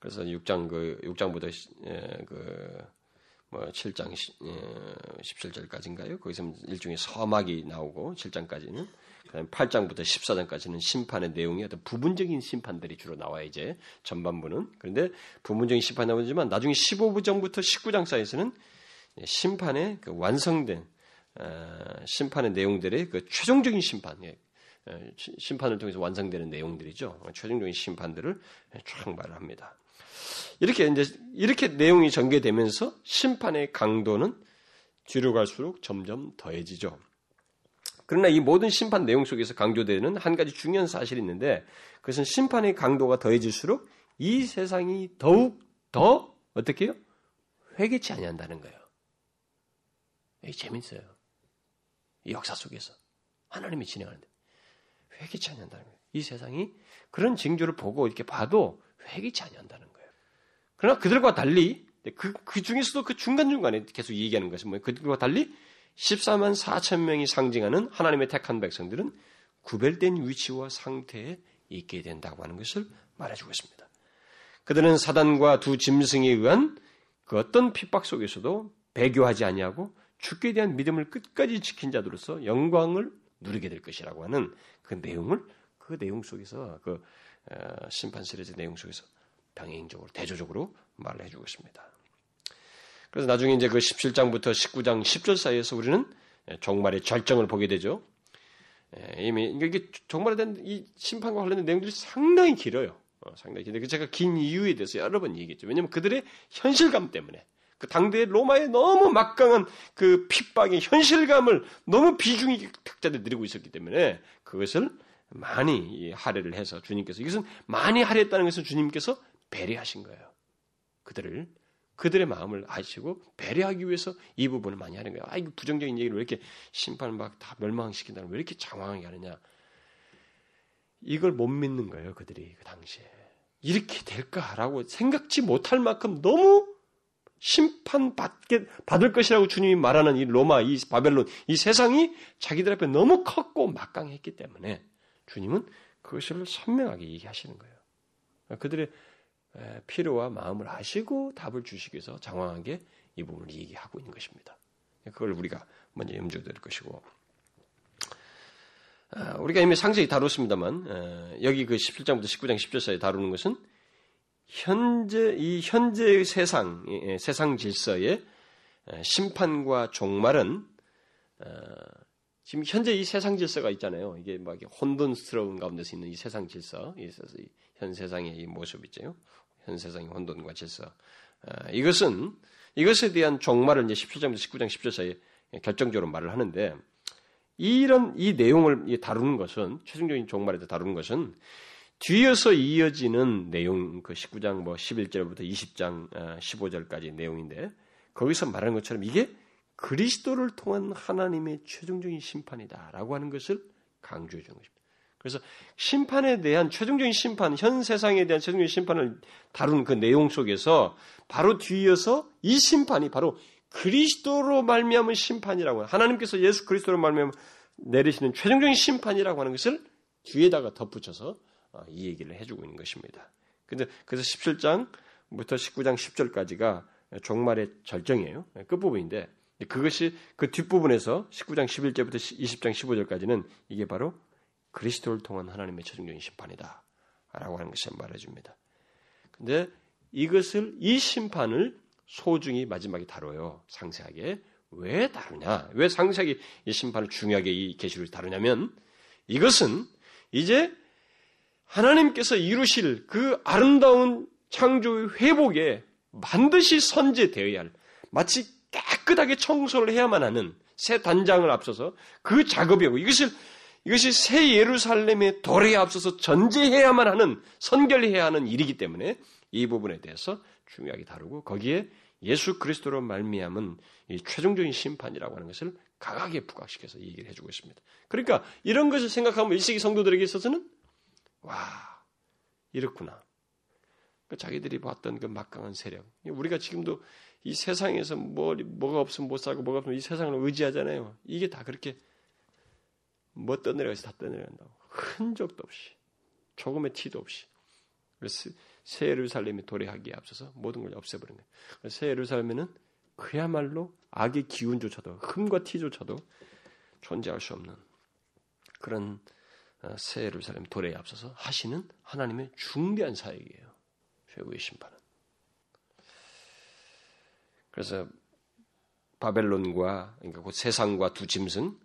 그래서 6장 그 6장부터 예, 그뭐 7장 예, 17절까지인가요? 거기서 일종의 서막이 나오고 7장까지는 그다음 8장부터 14장까지는 심판의 내용이 어떤 부분적인 심판들이 주로 나와요 이제 전반부는 그런데 부분적인 심판 나오지만 나중에 15부정부터 19장 사이에서는 심판의 그 완성된 어, 심판의 내용들의 그 최종적인 심판 예, 심판을 통해서 완성되는 내용들이죠. 최종적인 심판들을 쭉 말을 합니다. 이렇게 이제 이렇게 내용이 전개되면서 심판의 강도는 뒤로 갈수록 점점 더해지죠. 그러나 이 모든 심판 내용 속에서 강조되는 한 가지 중요한 사실이 있는데 그것은 심판의 강도가 더해질수록 이 세상이 더욱 더 어떻게 해요? 회개치 아니한다는 거예요. 이 재밌어요. 이 역사 속에서 하나님이 진행하는데 회개치 아니한다는 거예요. 이 세상이 그런 징조를 보고 이렇게 봐도 회개치 아니한다는 거예요. 그러나 그들과 달리 그, 그 중에서도 그 중간중간에 계속 얘기하는 것은 뭐예요? 그들과 달리 14만 4천 명이 상징하는 하나님의 택한 백성들은 구별된 위치와 상태에 있게 된다고 하는 것을 말해주고 있습니다. 그들은 사단과 두 짐승에 의한 그 어떤 핍박 속에서도 배교하지 아니하고 죽게 대한 믿음을 끝까지 지킨 자들로서 영광을 누리게 될 것이라고 하는 그 내용을 그 내용 속에서 그 어, 심판 시리즈 내용 속에서 병행적으로 대조적으로 말을 해주고 있습니다. 그래서 나중에 이제 그 17장부터 19장 10절 사이에서 우리는 종말의 절정을 보게 되죠. 예, 이미 이게 종말에 대한 이 심판과 관련된 내용들이 상당히 길어요. 어, 상당히 길데 제가 긴 이유에 대해서 여러 번 얘기했죠. 왜냐하면 그들의 현실감 때문에 그 당대의 로마의 너무 막강한 그 핍박의 현실감을 너무 비중 있게 각자들 누리고 있었기 때문에 그것을 많이 할애를 해서 주님께서 이것은 많이 할애했다는 것은 주님께서 배려하신 거예요. 그들을 그들의 마음을 아시고 배려하기 위해서 이 부분을 많이 하는 거예요. 아, 이거 부정적인 얘기를 왜 이렇게 심판을 막 다 멸망시킨다는 왜 이렇게 장황하게 하느냐. 이걸 못 믿는 거예요, 그들이 그 당시에. 이렇게 될까라고 생각지 못할 만큼 너무 심판받게, 받을 것이라고 주님이 말하는 이 로마, 이 바벨론, 이 세상이 자기들 앞에 너무 컸고 막강했기 때문에 주님은 그것을 선명하게 얘기하시는 거예요. 그들의 필요와 마음을 아시고 답을 주시기 위해서 장황하게 이 부분을 얘기하고 있는 것입니다. 그걸 우리가 먼저 염두에 둘 것이고, 아, 우리가 이미 상세히 다뤘습니다만, 여기 그 17장부터 19장 10절 사이에 다루는 것은 현재 이 현재의 세상 예, 세상 질서의 심판과 종말은 어, 지금 현재 이 세상 질서가 있잖아요. 이게 막 혼돈스러운 가운데서 있는 이 세상 질서, 현 세상의 이 모습 있죠. 현 세상의 혼돈과 질서. 어, 이것은 이것에 대한 종말을 이제 17장부터 19장 10절 사이에 결정적으로 말을 하는데 이런 이 내용을 다루는 것은 최종적인 종말에 서 다루는 것은 뒤에서 이어지는 내용, 그 19장 뭐 11절부터 20장 15절까지 어, 내용인데 거기서 말하는 것처럼 이게 그리스도를 통한 하나님의 최종적인 심판이다라고 하는 것을 강조해 주는 것입니다. 그래서 심판에 대한 최종적인 심판, 현 세상에 대한 최종적인 심판을 다룬 그 내용 속에서 바로 뒤이어서 이 심판이 바로 그리스도로 말미암은 심판이라고 하나님께서 예수 그리스도로 말미암아 내리시는 최종적인 심판이라고 하는 것을 뒤에다가 덧붙여서 어, 이 얘기를 해주고 있는 것입니다. 근데 그래서 17장부터 19장 10절까지가 종말의 절정이에요. 끝부분인데 그것이 그 뒷부분에서 19장 11절부터 20장 15절까지는 이게 바로 그리스도를 통한 하나님의 최종적인 심판이다. 라고 하는 것을 말해줍니다. 근데 이것을, 이 심판을 소중히 마지막에 다뤄요. 상세하게. 왜 다루냐? 왜 상세하게 이 심판을 중요하게 이 계시를 다루냐면 이것은 이제 하나님께서 이루실 그 아름다운 창조의 회복에 반드시 선제되어야 할 마치 깨끗하게 청소를 해야만 하는 새 단장을 앞서서 그 작업이고 이것을 이것이 새 예루살렘의 도래에 앞서서 전제해야만 하는 선결해야 하는 일이기 때문에 이 부분에 대해서 중요하게 다루고 거기에 예수 그리스도로 말미암은 이 최종적인 심판이라고 하는 것을 강하게 부각시켜서 얘기를 해주고 있습니다. 그러니까 이런 것을 생각하면 1세기 성도들에게 있어서는 와 이렇구나. 그 자기들이 봤던 그 막강한 세력. 우리가 지금도 이 세상에서 뭐, 뭐가 없으면 못 살고 뭐가 없으면 이 세상을 의지하잖아요. 이게 다 그렇게 뭐 떠내려가서 다 떠내려간다고. 흔적도 없이. 조금의 티도 없이. 그래서 새 예루살렘이 도래하기에 앞서서 모든 걸 없애버린 거예요. 새 예루살렘에는 그야말로 악의 기운조차도 흠과 티조차도 존재할 수 없는 그런 어, 새 예루살렘 도래에 앞서서 하시는 하나님의 중대한 사역이에요. 최후의 심판은. 그래서 바벨론과 그러니까 그 세상과 두 짐승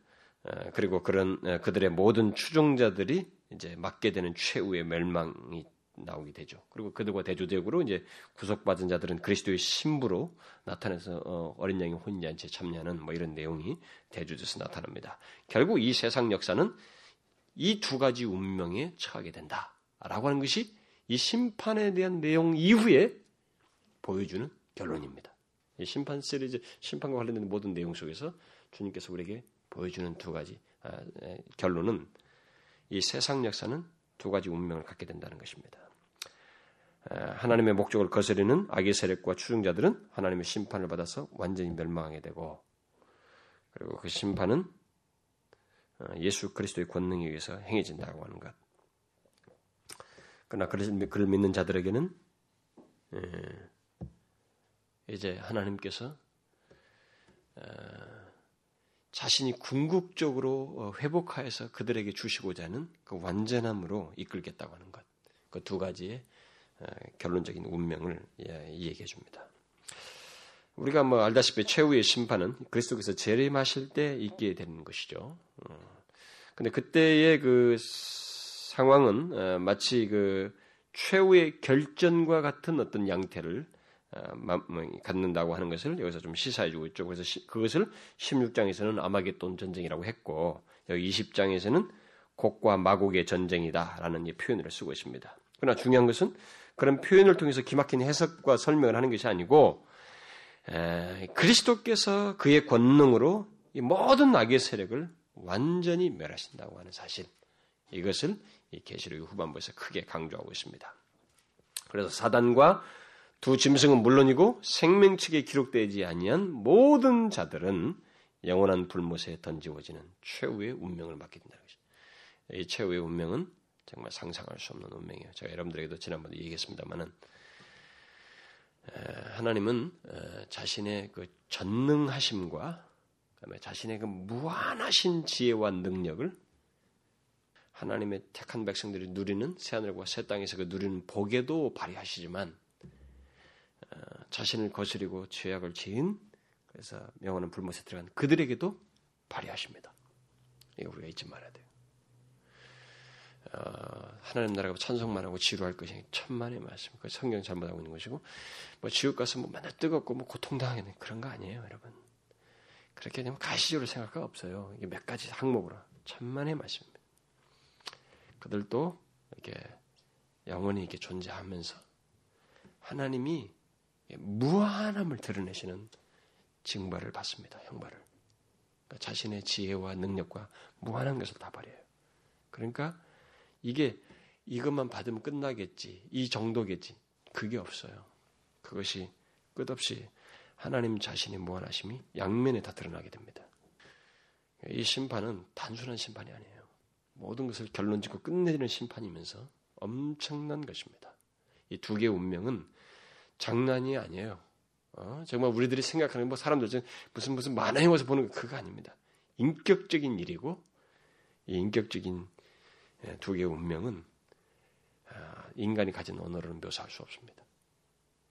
어, 그리고 그런 어, 그들의 모든 추종자들이 이제 맞게 되는 최후의 멸망이 나오게 되죠. 그리고 그들과 대조적으로 이제 구속받은 자들은 그리스도의 신부로 나타나서 어, 린 양이 혼인잔치에 참여하는 뭐 이런 내용이 대조돼서 나타납니다. 결국 이 세상 역사는 이 두 가지 운명에 처하게 된다라고 하는 것이 이 심판에 대한 내용 이후에 보여주는 결론입니다. 이 심판 시리즈 심판과 관련된 모든 내용 속에서 주님께서 우리에게 보여주는 두 가지 아, 결론은 이 세상 역사는 두 가지 운명을 갖게 된다는 것입니다. 하나님의 목적을 거스르는 악의 세력과 추종자들은 하나님의 심판을 받아서 완전히 멸망하게 되고 그리고 그 심판은 어, 예수 그리스도의 권능에 의해서 행해진다고 하는 것. 그러나 그를 믿는 자들에게는 이제 하나님께서 어, 자신이 궁극적으로 어, 회복하여서 그들에게 주시고자 하는 그 완전함으로 이끌겠다고 하는 것. 그 두 가지의 어, 결론적인 운명을 예, 얘기해 줍니다. 우리가 뭐 알다시피 최후의 심판은 그리스도께서 재림하실 때 있게 되는 것이죠. 근데 그때의 그 상황은 마치 그 최후의 결전과 같은 어떤 양태를 어, 뭐, 갖는다고 하는 것을 여기서 좀 시사해주고 있죠. 그래서 그것을 16장에서는 아마겟돈 전쟁이라고 했고 여기 20장에서는 곡과 마곡의 전쟁이다라는 표현을 쓰고 있습니다. 그러나 중요한 것은 그런 표현을 통해서 기막힌 해석과 설명을 하는 것이 아니고 에, 그리스도께서 그의 권능으로 이 모든 악의 세력을 완전히 멸하신다고 하는 사실 이것을 이 계시록 후반부에서 크게 강조하고 있습니다. 그래서 사단과 두 짐승은 물론이고 생명책에 기록되지 아니한 모든 자들은 영원한 불못에 던지워지는 최후의 운명을 맞게 된다는 것이죠. 이 최후의 운명은 정말 상상할 수 없는 운명이에요. 제가 여러분들에게도 지난번에 얘기했습니다만은 하나님은 자신의 그 전능하심과 그다음에 자신의 그 무한하신 지혜와 능력을 하나님의 택한 백성들이 누리는 새하늘과 새 땅에서 그 누리는 복에도 발휘하시지만 어, 자신을 거스리고 죄악을 지은 그래서 명언은 불못에 들어간 그들에게도 발휘하십니다. 이거 우리가 잊지 말아야 돼요. 어, 하나님 나라가 찬송만 하고 지루할 것이 천만의 말씀. 그 성경 잘못하고 있는 것이고, 뭐 지옥 가서 뭐 맨날 뜨겁고 뭐 고통당하는 그런 거 아니에요, 여러분. 그렇게 되면 가시적으로 생각할 거 없어요. 이게 몇 가지 항목으로 천만의 말씀입니다. 그들도 이렇게 영원히 이렇게 존재하면서 하나님이 무한함을 드러내시는 징벌을 받습니다. 형벌을. 그러니까 자신의 지혜와 능력과 무한한 것을 다 버려요. 그러니까 이게 이것만 받으면 끝나겠지. 이 정도겠지. 그게 없어요. 그것이 끝없이 하나님 자신의 무한하심이 양면에 다 드러나게 됩니다. 이 심판은 단순한 심판이 아니에요. 모든 것을 결론 짓고 끝내는 심판이면서 엄청난 것입니다. 이 두 개의 운명은 장난이 아니에요. 어? 정말 우리들이 생각하는 뭐 사람들 무슨 무슨 만화에 와서 보는 거 그거 아닙니다. 인격적인 일이고 이 인격적인 예, 두 개의 운명은 아, 인간이 가진 언어로는 묘사할 수 없습니다.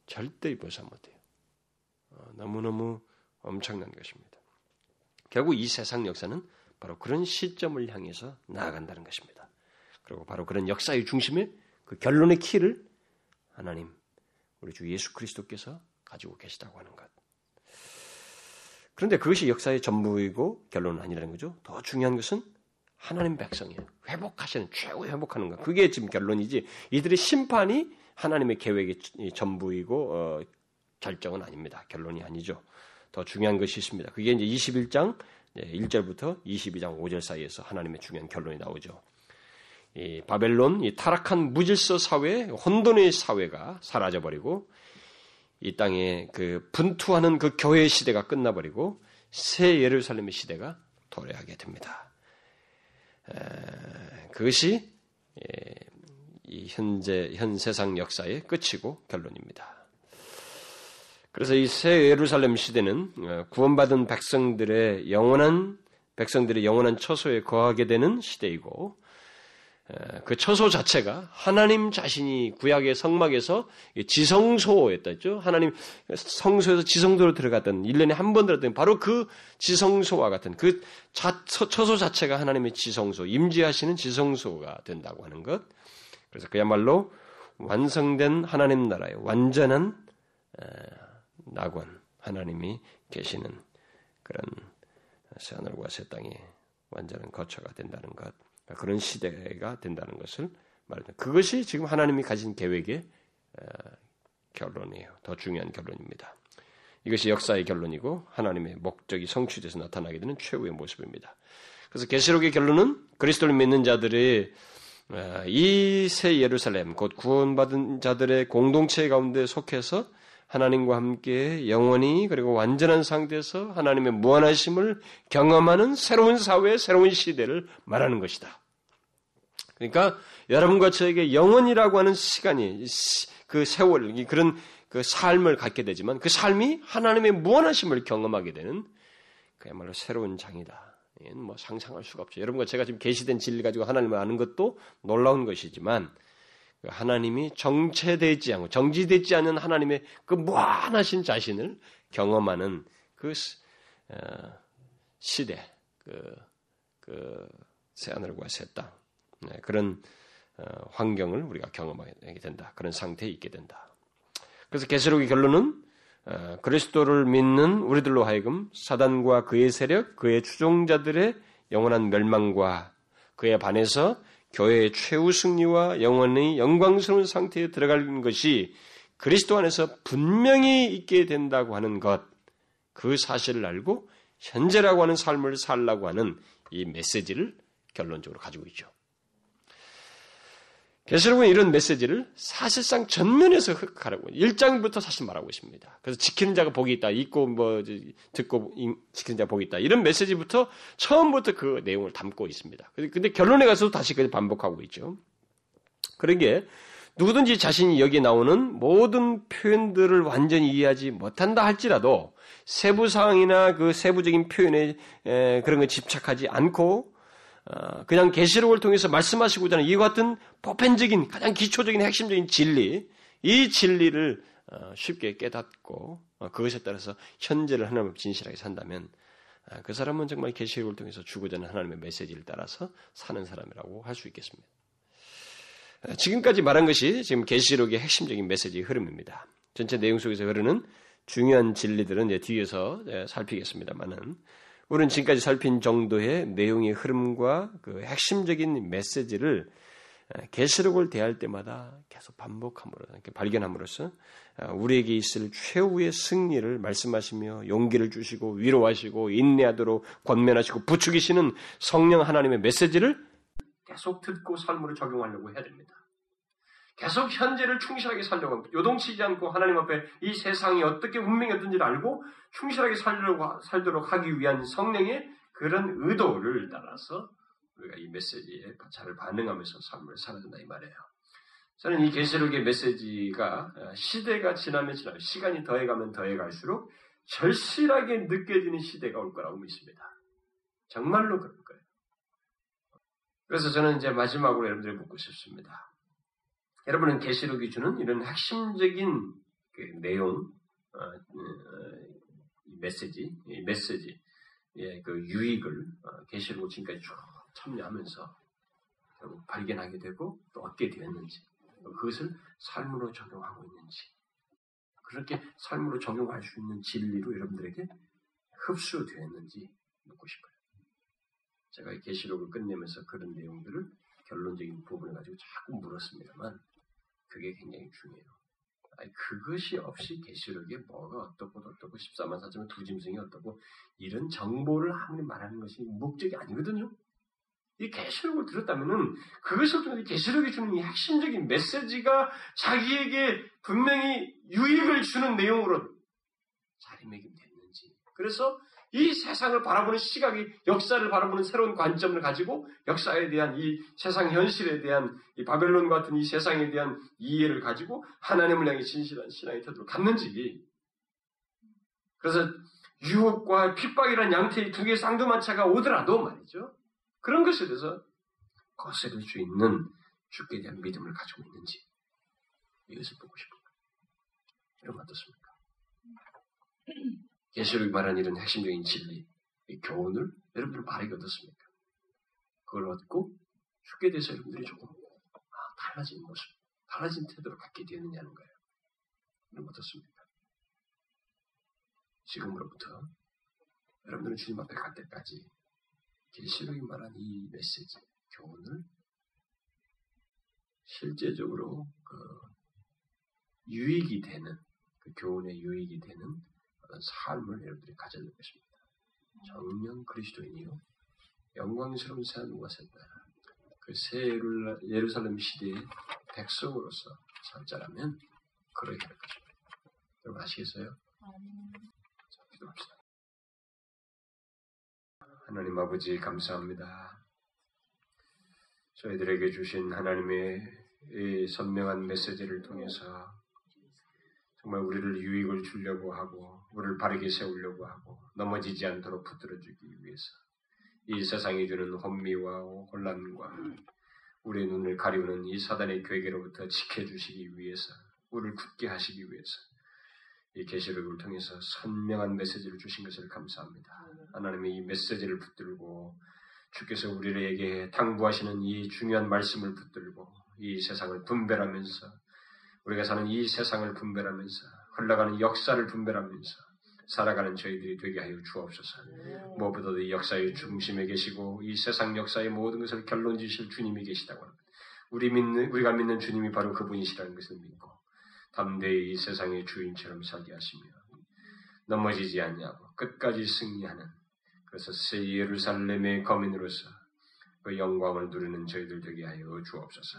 절대 묘사 못해요. 어, 너무너무 엄청난 것입니다. 결국 이 세상 역사는 바로 그런 시점을 향해서 나아간다는 것입니다. 그리고 바로 그런 역사의 중심에 그 결론의 키를 하나님 우리 주 예수 그리스도께서 가지고 계시다고 하는 것. 그런데 그것이 역사의 전부이고 결론은 아니라는 거죠. 더 중요한 것은 하나님 백성이에요. 회복하시는 최고 회복하는 것. 그게 지금 결론이지. 이들의 심판이 하나님의 계획의 전부이고 어, 결정은 아닙니다. 결론이 아니죠. 더 중요한 것이 있습니다. 그게 이제 21장 1절부터 22장 5절 사이에서 하나님의 중요한 결론이 나오죠. 이 바벨론, 이 타락한 무질서 사회, 혼돈의 사회가 사라져 버리고 이 땅에 그 분투하는 그 교회 시대가 끝나버리고 새 예루살렘의 시대가 도래하게 됩니다. 그것이 예, 이 현재 현 세상 역사의 끝이고 결론입니다. 그래서 이 새 예루살렘 시대는 어, 구원받은 백성들의 영원한 백성들의 영원한 처소에 거하게 되는 시대이고 그 처소 자체가 하나님 자신이 구약의 성막에서 지성소였다죠. 하나님 성소에서 지성소로 들어갔던 1년에 한 번 들었던 바로 그 지성소와 같은 그 자, 처소 자체가 하나님의 지성소, 임재하시는 지성소가 된다고 하는 것. 그래서 그야말로 완성된 하나님 나라의 완전한 낙원, 하나님이 계시는 그런 새하늘과 새 땅이 완전한 거처가 된다는 것. 그런 시대가 된다는 것을 말합니다. 그것이 지금 하나님이 가진 계획의 결론이에요. 더 중요한 결론입니다. 이것이 역사의 결론이고 하나님의 목적이 성취돼서 나타나게 되는 최후의 모습입니다. 그래서 계시록의 결론은 그리스도를 믿는 자들의 이 새 예루살렘 곧 구원받은 자들의 공동체 가운데 속해서 하나님과 함께 영원히 그리고 완전한 상태에서 하나님의 무한하심을 경험하는 새로운 사회, 새로운 시대를 말하는 것이다. 그러니까 여러분과 저에게 영원이라고 하는 시간이 그 세월, 그런 그 삶을 갖게 되지만 그 삶이 하나님의 무한하심을 경험하게 되는 그야말로 새로운 장이다. 뭐 상상할 수가 없죠. 여러분과 제가 지금 계시된 진리 가지고 하나님을 아는 것도 놀라운 것이지만 그 하나님이 정체되지 않고 정지되지 않은 하나님의 그 무한하신 자신을 경험하는 그 어, 시대, 그, 그 새하늘과 새 땅, 네, 그런 어, 환경을 우리가 경험하게 된다. 그런 상태에 있게 된다. 그래서 계시록의 결론은 어, 그리스도를 믿는 우리들로 하여금 사단과 그의 세력, 그의 추종자들의 영원한 멸망과 그에 반해서 교회의 최후 승리와 영원히 영광스러운 상태에 들어가는 것이 그리스도 안에서 분명히 있게 된다고 하는 것, 그 사실을 알고 현재라고 하는 삶을 살라고 하는 이 메시지를 결론적으로 가지고 있죠. 계시록은 이런 메시지를 사실상 전면에서 흑하라고 1장부터 사실 말하고 있습니다. 그래서 지키는 자가 복이 있다. 읽고 뭐 듣고 지키는 자가 복이 있다. 이런 메시지부터 처음부터 그 내용을 담고 있습니다. 근데 결론에 가서도 다시 그 반복하고 있죠. 그런 게 누구든지 자신이 여기 나오는 모든 표현들을 완전히 이해하지 못한다 할지라도 세부 사항이나 그 세부적인 표현에 그런 걸 집착하지 않고 어, 그냥 계시록을 통해서 말씀하시고자 하는 이와 같은 보편적인 가장 기초적인 핵심적인 진리, 이 진리를 어, 쉽게 깨닫고 어, 그것에 따라서 현재를 하나님 앞 진실하게 산다면 그 사람은 정말 계시록을 통해서 주고자 하는 하나님의 메시지를 따라서 사는 사람이라고 할 수 있겠습니다. 지금까지 말한 것이 지금 계시록의 핵심적인 메시지 흐름입니다. 전체 내용 속에서 흐르는 중요한 진리들은 이제 뒤에서 살피겠습니다만은 우리는 지금까지 살핀 정도의 내용의 흐름과 그 핵심적인 메시지를 계시록을 대할 때마다 계속 반복함으로 발견함으로써 우리에게 있을 최후의 승리를 말씀하시며 용기를 주시고 위로하시고 인내하도록 권면하시고 부추기시는 성령 하나님의 메시지를 계속 듣고 삶으로 적용하려고 해야 됩니다. 계속 현재를 충실하게 살려고 합니다. 요동치지 않고 하나님 앞에 이 세상이 어떻게 운명이 어떤지를 알고 충실하게 살려고, 살도록 하기 위한 성령의 그런 의도를 따라서 우리가 이 메시지에 잘 반응하면서 삶을 살아야 된다 이 말이에요. 저는 이 계시록의 메시지가 시대가 지나면 지나면 시간이 더해가면 더해갈수록 절실하게 느껴지는 시대가 올 거라고 믿습니다. 정말로 그럴 거예요. 그래서 저는 이제 마지막으로 여러분들이 묻고 싶습니다. 여러분은 계시록이 주는 이런 핵심적인 그 내용, 어, 어, 메시지, 메시지, 예, 그 유익을 어, 계시록 지금까지 쭉 참여하면서 결국 발견하게 되고 또 얻게 되었는지, 그것을 삶으로 적용하고 있는지, 그렇게 삶으로 적용할 수 있는 진리로 여러분들에게 흡수되었는지 묻고 싶어요. 제가 계시록을 끝내면서 그런 내용들을 결론적인 부분을 가지고 자꾸 물었습니다만 그게 굉장히 중요해요. 아니, 그것이 없이 계시록에 뭐가 어떻고 어떻고 14만 4천명 두 짐승이 어떻고 이런 정보를 아무리 말하는 것이 목적이 아니거든요. 이 계시록을 들었다면은 그것을 통해 계시록이 주는 이 핵심적인 메시지가 자기에게 분명히 유익을 주는 내용으로 자리매김됐는지. 그래서 이 세상을 바라보는 시각이 역사를 바라보는 새로운 관점을 가지고 역사에 대한 이 세상 현실에 대한 이 바벨론 같은 이 세상에 대한 이해를 가지고 하나님을 향해 진실한 신앙의 태도를 갖는지. 그래서 유혹과 핍박이란 양태의 두 개의 쌍두마차가 오더라도 말이죠. 그런 것에 대해서 거스를 수 있는 주께 대한 믿음을 가지고 있는지 이것을 보고 싶습니다. 여러분 어떻습니까? 예수를 말한 이런 핵심적인 진리, 이 교훈을 여러분들 바르게 얻었습니까? 그걸 얻고 주께 대해서 여러분들이 조금 아, 달라진 모습, 달라진 태도를 갖게 되느냐는 거예요. 여러분 어떻습니까? 지금으로부터 여러분들은 주님 앞에 갈 때까지 계시록이 말한 이 메시지, 교훈을 실제적으로 그 유익이 되는 그 교훈의 유익이 되는 어떤 삶을 여러분들이 가져야 될 것입니다. 정령 그리스도인이요 영광스러운 삶과 산다. 그새 예루살렘 시대의 백성으로서 살 자라면 그러게 할 것입니다. 여러분 아시겠어요? 자, 기도합시다. 하나님 아버지 감사합니다. 저희들에게 주신 하나님의 이 선명한 메시지를 통해서 정말 우리를 유익을 주려고 하고 우리를 바르게 세우려고 하고 넘어지지 않도록 붙들어주기 위해서 이 세상이 주는 혼미와 혼란과 우리의 눈을 가리우는 이 사단의 괴계로부터 지켜주시기 위해서 우리를 굳게 하시기 위해서 이 계시록을 통해서 선명한 메시지를 주신 것을 감사합니다. 하나님의 이 메시지를 붙들고 주께서 우리에게 당부하시는 이 중요한 말씀을 붙들고 이 세상을 분별하면서 우리가 사는 이 세상을 분별하면서 흘러가는 역사를 분별하면서 살아가는 저희들이 되게 하여 주옵소서. 무엇보다도 이 역사의 중심에 계시고 이 세상 역사의 모든 것을 결론 지실 주님이 계시다고 합니다. 우리 믿는 우리가 믿는 주님이 바로 그분이시라는 것을 믿고 담대히 이 세상의 주인처럼 살게 하시며 넘어지지 않냐고 끝까지 승리하는 그래서 새 예루살렘의 거민으로서 그 영광을 누리는 저희들 되게 하여 주옵소서.